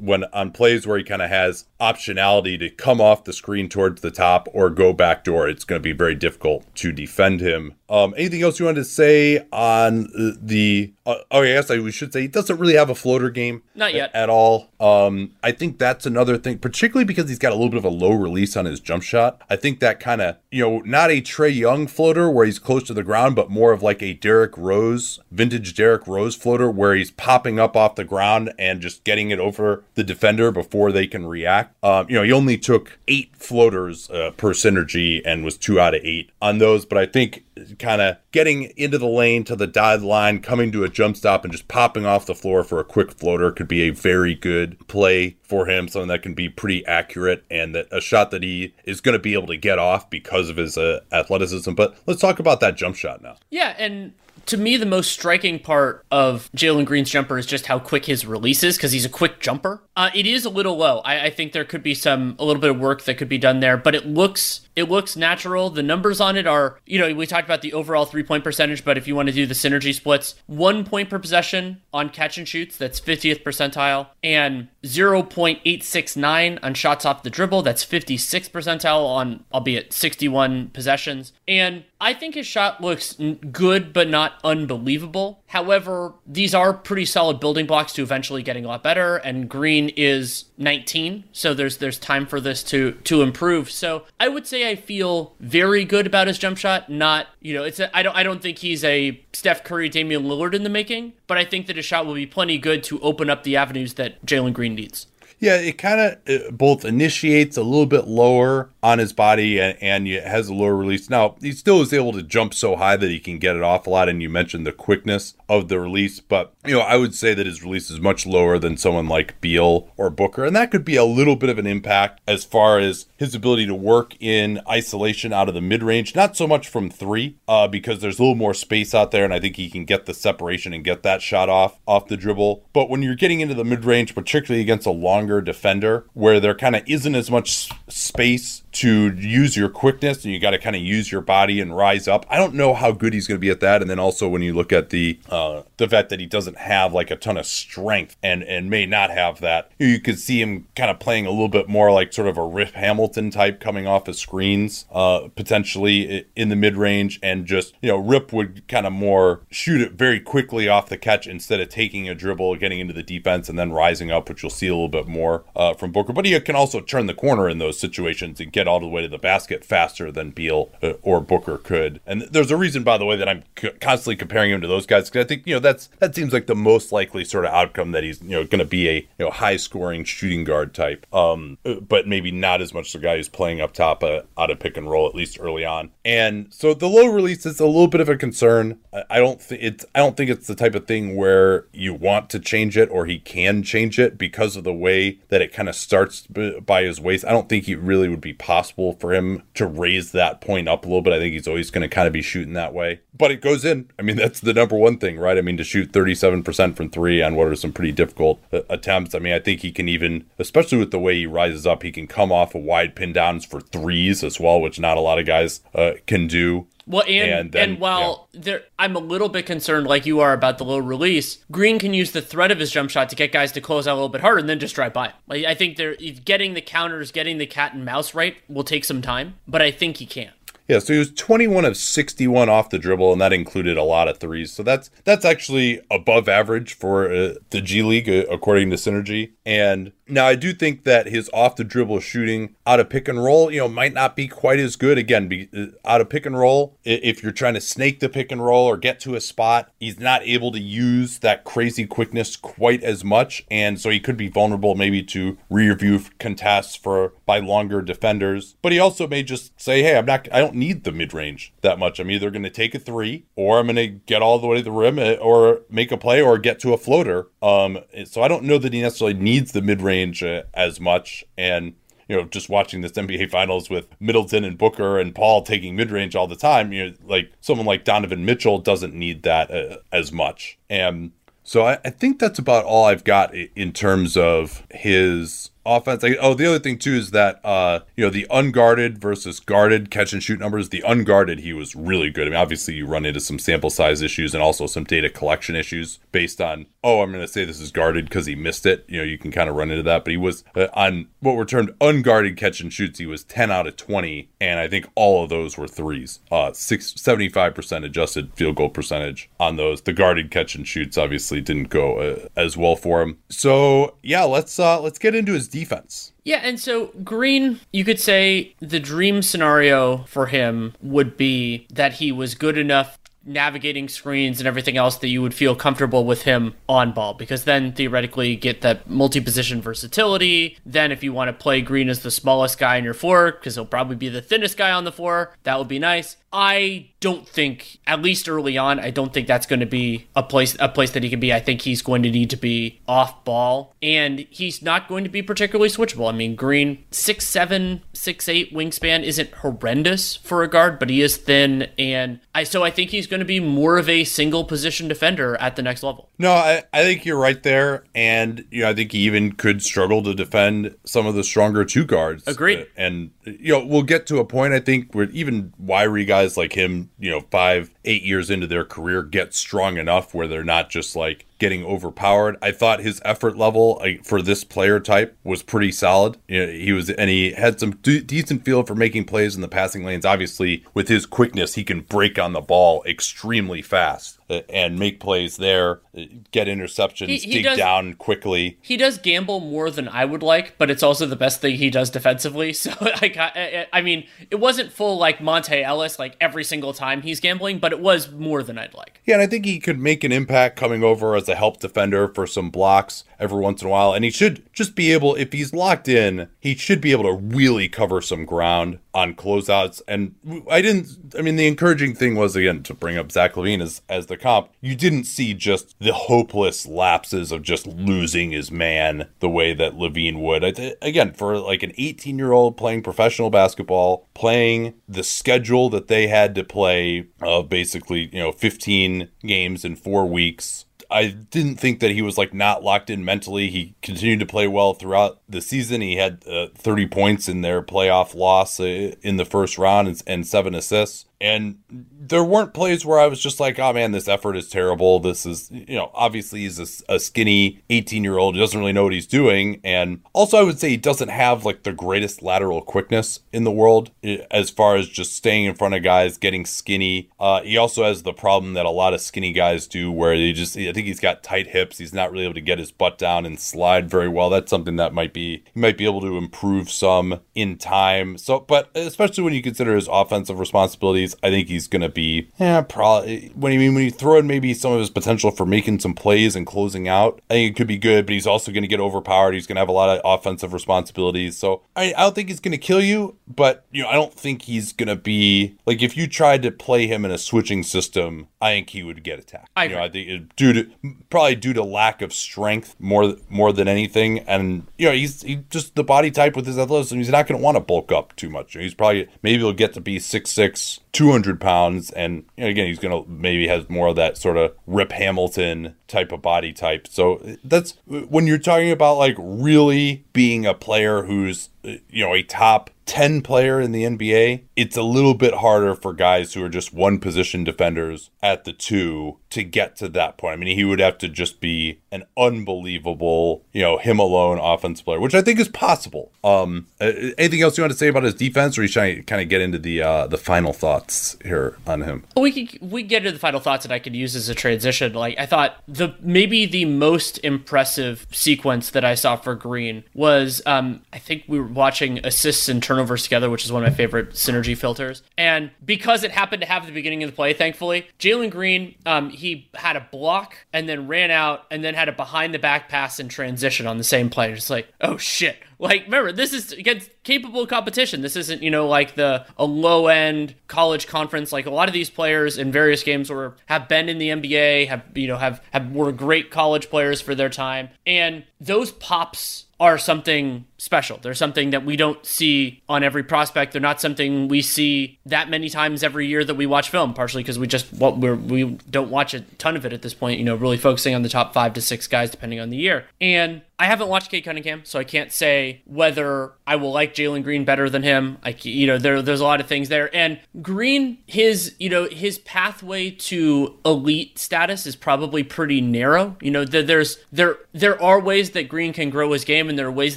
when on plays where he kind of has optionality to come off the screen towards the top or go back door, it's going to be very difficult to defend him. Um, anything else you wanted to say on the? Uh, oh, yes, I we should say he doesn't really have a floater game.
Not yet
at, at all. Um, I think that's another thing, particularly because he's got a little bit of a low release on his jump shot. I think that kind of you know not a Trae Young floater where he's close to the ground, but more of like a Derrick Rose, vintage Derrick Rose floater where he's popping up off the ground and just getting it over the defender before they can react. Um, you know, he only took eight floaters uh, per synergy and was two out of eight on those, but I think kind of getting into the lane to the dotted line, coming to a jump stop, and just popping off the floor for a quick floater could be a very good play for him. Something that can be pretty accurate and that a shot that he is going to be able to get off because of his uh, athleticism. But let's talk about that jump shot now.
Yeah, and to me, the most striking part of Jalen Green's jumper is just how quick his release is because he's a quick jumper. Uh, it is a little low. I, I, think there could be some a little bit of work that could be done there, but it looks it looks natural. The numbers on it are, you know, we talked about the overall three point percentage, but if you want to do the synergy splits, one point per possession on catch and shoots, that's 50th percentile, and 0.869 on shots off the dribble, that's 56th percentile on, albeit 61 possessions. And I think his shot looks good, but not unbelievable. However, these are pretty solid building blocks to eventually getting a lot better. And Green is 19, so there's there's time for this to to improve. So I would say I feel very good about his jump shot. Not you know it's I don't I don't think he's a Steph Curry, Damian Lillard in the making, but I think that his shot will be plenty good to open up the avenues that Jalen Green needs.
Yeah, it kind of both initiates a little bit lower on his body and, and has a lower release. Now, he still is able to jump so high that he can get it off a lot. And you mentioned the quickness of the release, but you know, I would say that his release is much lower than someone like Beal or Booker. And that could be a little bit of an impact as far as his ability to work in isolation out of the mid range. Not so much from three, uh, because there's a little more space out there, and I think he can get the separation and get that shot off off the dribble. But when you're getting into the mid range, particularly against a longer defender, where there kind of isn't as much space to use your quickness and you got to kind of use your body and rise up. I don't know how good he's going to be at that. And then also when you look at the uh, the fact that he doesn't have like a ton of strength and and may not have that, you could see him kind of playing a little bit more like sort of a Rip Hamilton type coming off of screens, uh, potentially in the mid range, and just you know Rip would kind of more shoot it very quickly off the catch instead of taking a dribble, getting into the defense, and then rising up, which you'll see a little bit more uh, from Booker. But he can also turn the corner in those situations and get all the way to the basket faster than Beal uh, or Booker could. And there's a reason, by the way, that I'm constantly comparing him to those guys because I think you know that's that seems like the most likely sort of outcome that he's you know going to be a you know high scoring shooting guard type, um, uh, but maybe not as much the guy who's playing up top uh, out of pick and roll at least early on. And so the low release is a little bit of a concern. I don't think it's I don't think it's the type of thing where you want to change it or he can change it because of the way that it kind of starts by his waist. I don't think he really would be possible for him to raise that point up a little bit. I think he's always going to kind of be shooting that way. But it goes in. I mean, that's the number one thing, right? I mean, to shoot 37% from three on what are some pretty difficult uh, attempts. I mean, I think he can even, especially with the way he rises up, he can come off of wide pin downs for threes as well, which not a lot of guys uh, can do.
Well, and and, then, and while yeah. there, I'm a little bit concerned, like you are, about the low release. Green can use the threat of his jump shot to get guys to close out a little bit harder, and then just drive by. Like I think they're getting the counters, getting the cat and mouse right will take some time, but I think he can.
Yeah, so he was 21 of 61 off the dribble, and that included a lot of threes. So that's that's actually above average for uh, the G League, uh, according to Synergy. And Now, I do think that his off the dribble shooting out of pick and roll, you know, might not be quite as good. Again, be, uh, out of pick and roll, if you're trying to snake the pick and roll or get to a spot, he's not able to use that crazy quickness quite as much. And so he could be vulnerable maybe to rear view contests for by longer defenders. But he also may just say, hey, I'm not, I don't need the mid range that much. I'm either going to take a three or I'm going to get all the way to the rim uh, or make a play or get to a floater. Um, so I don't know that he necessarily needs the mid range range uh, as much. And you know, just watching this NBA Finals with Middleton and Booker and Paul taking mid range all the time, you know, like someone like Donovan Mitchell doesn't need that uh, as much. And so I, I, think that's about all I've got in terms of his offense. oh, the other thing too is that uh, you know the unguarded versus guarded catch and shoot numbers. The unguarded, he was really good. I mean, obviously you run into some sample size issues and also some data collection issues based on oh, I'm going to say this is guarded because he missed it. You know, you can kind of run into that. But he was uh, on what were termed unguarded catch and shoots. He was 10 out of 20, and I think all of those were threes. Uh, six, 75% adjusted field goal percentage on those. The guarded catch and shoots obviously didn't go uh, as well for him. So yeah, let's uh, let's get into his defense.
Yeah, and so Green, you could say the dream scenario for him would be that he was good enough navigating screens and everything else that you would feel comfortable with him on ball because then theoretically you get that multi-position versatility then if you want to play green as the smallest guy in your floor because he'll probably be the thinnest guy on the floor that would be nice I don't think, at least early on, I don't think that's going to be a place a place that he can be. I think he's going to need to be off ball, and he's not going to be particularly switchable. I mean, Green six seven, six eight wingspan isn't horrendous for a guard, but he is thin, and I so I think he's going to be more of a single position defender at the next level.
No, I, I think you're right there, and you know I think he even could struggle to defend some of the stronger two guards.
Agreed, uh,
and you know we'll get to a point I think where even wiry guys guys like him, you know, five, eight years into their career get strong enough where they're not just like getting overpowered. I thought his effort level for this player type was pretty solid. You know, he was, and he had some d- decent feel for making plays in the passing lanes. Obviously, with his quickness, he can break on the ball extremely fast uh, and make plays there, uh, get interceptions, he, he dig does, down quickly.
He does gamble more than I would like, but it's also the best thing he does defensively. So, like, I, I mean, it wasn't full like Monta Ellis, like every single time he's gambling, but it was more than I'd like.
Yeah, and I think he could make an impact coming over as a help defender for some blocks every once in a while. And he should just be able, if he's locked in, he should be able to really cover some ground on closeouts. And I didn't, I mean, the encouraging thing was, again, to bring up Zach LaVine as, as the comp, you didn't see just the hopeless lapses of just losing his man the way that LaVine would. I, again, for like an 18 year old playing professional basketball, playing the schedule that they had to play of basically, you know, 15 games in four weeks I didn't think that he was like not locked in mentally. He continued to play well throughout the season. He had uh, 30 points in their playoff loss uh, in the first round and, and seven assists. And there weren't plays where I was just like, oh man, this effort is terrible. This is, you know, obviously he's a, a skinny 18 year old doesn't really know what he's doing. And also, I would say he doesn't have like the greatest lateral quickness in the world eh, as far as just staying in front of guys, getting skinny. Uh, he also has the problem that a lot of skinny guys do where they just, I think he's got tight hips. He's not really able to get his butt down and slide very well. That's something that might be, he might be able to improve some in time. So, but especially when you consider his offensive responsibilities I think he's going to be, yeah, probably. When you mean when you throw in maybe some of his potential for making some plays and closing out, I think it could be good. But he's also going to get overpowered. He's going to have a lot of offensive responsibilities. So I, I don't think he's going to kill you, but you know I don't think he's going to be like if you tried to play him in a switching system, I think he would get attacked. I, you know, I think due to probably due to lack of strength more more than anything, and you know he's he just the body type with his athleticism. He's not going to want to bulk up too much. He's probably maybe he'll get to be six six 200 pounds. And again, he's going to maybe has more of that sort of Rip Hamilton type of body type. So that's when you're talking about like really being a player who's, you know, a top 10 player in the NBA, it's a little bit harder for guys who are just one position defenders at the two to get to that point. I mean, he would have to just be an unbelievable, you know, him alone offense player, which I think is possible. Um, anything else you want to say about his defense, or are you trying to kind of get into the uh, the final thoughts here on him?
We we get into the final thoughts that I could use as a transition. Like I thought the maybe the most impressive sequence that I saw for Green was um, I think we were watching assists and turnovers together, which is one of my favorite synergy filters. And because it happened to have the beginning of the play, thankfully, Jalen Green um, he had a block and then ran out and then had a behind the back pass in transition on the same play. Just like oh shit. Like remember this is against capable competition. This isn't you know like the a low end college conference. Like a lot of these players in various games were have been in the NBA, have you know have have were great college players for their time, and those pops are something special. They're something that we don't see on every prospect. They're not something we see that many times every year that we watch film. Partially because we just what we're we don't watch a ton of it at this point. You know, really focusing on the top five to six guys depending on the year. And I haven't watched Cade Cunningham, so I can't say whether I will like Jalen Green better than him. I, you know, there, there's a lot of things there. And Green, his, you know, his pathway to elite status is probably pretty narrow. You know, there's there there are ways that Green can grow his game, and there are ways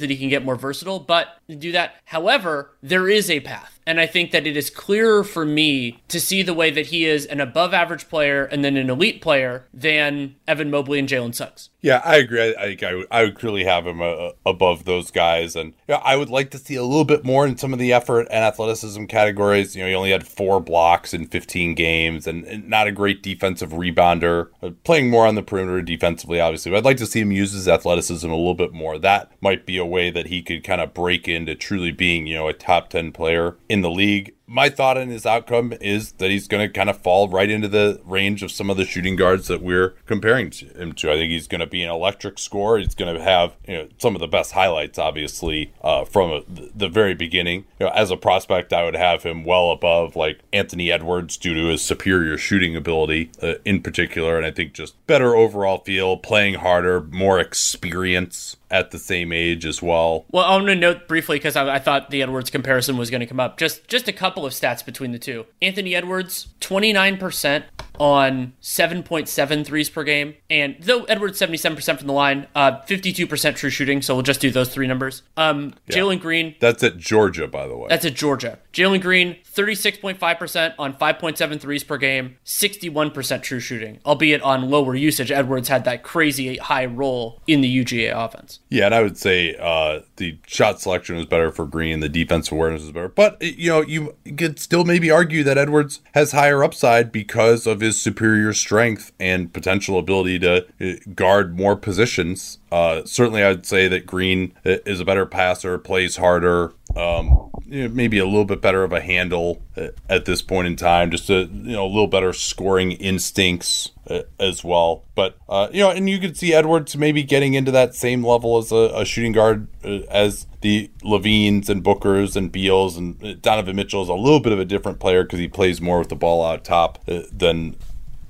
that he can get more versatile. But do that, however, there is a path. And I think that it is clearer for me to see the way that he is an above average player and then an elite player than Evan Mobley and Jalen Suggs.
Yeah, I agree. I, I, would, I would clearly have him uh, above those guys. And you know, I would like to see a little bit more in some of the effort and athleticism categories. You know, he only had four blocks in 15 games and, and not a great defensive rebounder, playing more on the perimeter defensively, obviously. But I'd like to see him use his athleticism a little bit more. That might be a way that he could kind of break into truly being, you know, a top 10 player in the league my thought on his outcome is that he's going to kind of fall right into the range of some of the shooting guards that we're comparing to him to. I think he's going to be an electric scorer. He's going to have you know, some of the best highlights, obviously, uh, from the very beginning. You know, as a prospect, I would have him well above like Anthony Edwards due to his superior shooting ability uh, in particular, and I think just better overall feel, playing harder, more experience at the same age as well.
Well, I'm going to note briefly because I, I, thought the Edwards comparison was going to come up. Just just a couple of stats between the two. Anthony Edwards, 29% on 7.7 threes per game. And though Edwards 77% from the line, uh, 52% true shooting. So we'll just do those three numbers. Um, yeah. Jalen Green.
That's at Georgia, by the way.
That's at Georgia. Jalen Green, 36.5% on 5.7 threes per game, 61% true shooting, albeit on lower usage. Edwards had that crazy high role in the UGA offense.
Yeah, and I would say uh, the shot selection was better for Green, the defense awareness is better. But, you know, you could still maybe argue that Edwards has higher upside because of his superior strength and potential ability to uh, guard more positions. Uh, certainly, I'd say that Green is a better passer, plays harder, um, you know, maybe a little bit better of a handle uh, at this point in time, just a you know a little better scoring instincts uh, as well. But uh, you know, and you could see Edwards maybe getting into that same level as a, a shooting guard uh, as the LaVines and Bookers and Beals and Donovan Mitchell is a little bit of a different player because he plays more with the ball out top than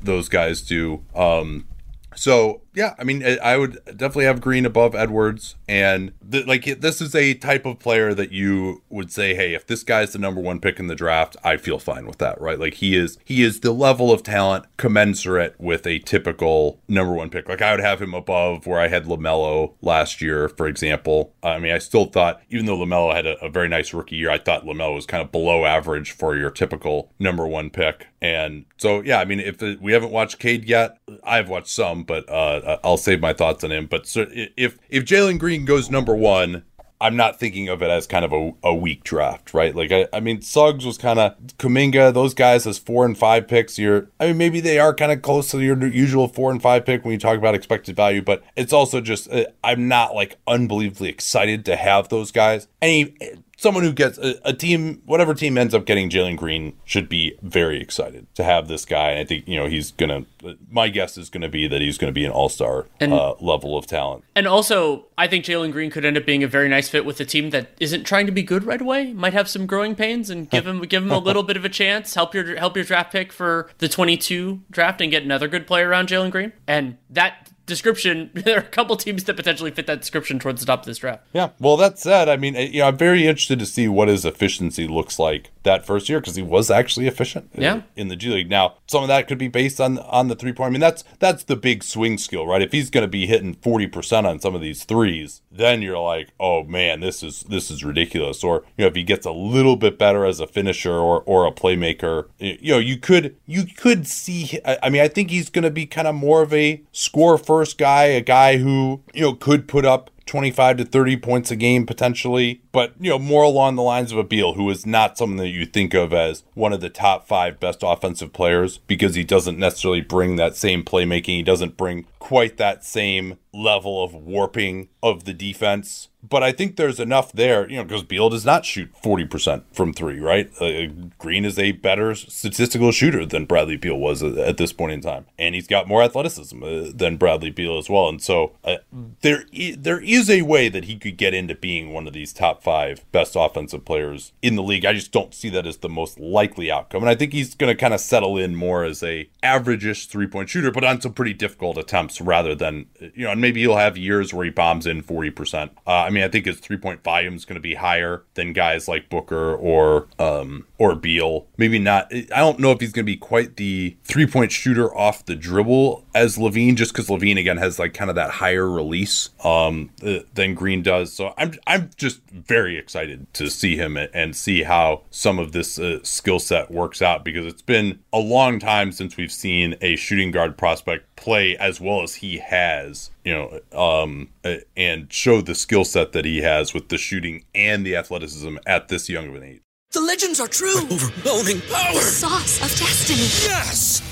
those guys do. Um, so yeah, I mean, I would definitely have Green above Edwards, and th- like this is a type of player that you would say, hey, if this guy's the number one pick in the draft, I feel fine with that, right? Like he is, he is the level of talent commensurate with a typical number one pick. Like I would have him above where I had LaMelo last year, for example. I mean, I still thought, even though LaMelo had a, a very nice rookie year, I thought LaMelo was kind of below average for your typical number one pick. And so, yeah, I mean, if the, we haven't watched Cade yet, I've watched some, but uh, uh, I'll save my thoughts on him. But if if Jalen Green goes number one, I'm not thinking of it as kind of a, a weak draft, right? Like I, I mean, Suggs was kind of Kuminga, those guys as four and five picks. You're, I mean, maybe they are kind of close to your usual four and five pick when you talk about expected value, but it's also just uh, I'm not like unbelievably excited to have those guys. Any someone who gets a, a, team, whatever team ends up getting Jalen Green, should be very excited to have this guy. And I think you know he's gonna. My guess is going to be that he's going to be an all star uh, level of talent.
And also, I think Jalen Green could end up being a very nice fit with a team that isn't trying to be good right away. Might have some growing pains, and give him give him a little bit of a chance. Help your help your draft pick for the twenty two draft, and get another good player around Jalen Green. And that description. There are a couple teams that potentially fit that description towards the top of this draft.
Yeah. Well, that said, I mean, you know, I'm very interested to see what his efficiency looks like that first year because he was actually efficient.
Yeah.
In the G League. Now, some of that could be based on on the three point. I mean, that's that's the big swing skill, right? If he's going to be hitting 40 percent on some of these threes, then you're like, oh man, this is this is ridiculous. Or you know, if he gets a little bit better as a finisher or or a playmaker, you know, you could you could see. I mean, I think he's going to be kind of more of a score first guy, a guy who you know could put up 25 to 30 points a game potentially, but you know, more along the lines of a Beal, who is not someone that you think of as one of the top five best offensive players because he doesn't necessarily bring that same playmaking. He doesn't bring quite that same level of warping of the defense. But I think there's enough there, you know, because Beal does not shoot 40% from three, right? Uh, Green is a better statistical shooter than Bradley Beal was at, at this point in time. And he's got more athleticism uh, than Bradley Beal as well. And so uh, there, I- there is a way that he could get into being one of these top five best offensive players in the league. I just don't see that as the most likely outcome. And I think he's going to kind of settle in more as a average-ish three-point shooter, but on some pretty difficult attempts rather than, you know, and maybe he'll have years where he bombs in 40%. Uh, I mean, I think his three-point volume is going to be higher than guys like Booker or um, or Beal. Maybe not. I don't know if he's going to be quite the three-point shooter off the dribble as LaVine, just because LaVine again has like kind of that higher release um, uh, than Green does. So I'm I'm just very excited to see him and see how some of this uh, skill set works out because it's been a long time since we've seen a shooting guard prospect play as well as he has, you know, um, uh, and show the skill set that he has with the shooting and the athleticism at this young of an age.
The legends are true. Overwhelming power!
Sauce of destiny.
Yes!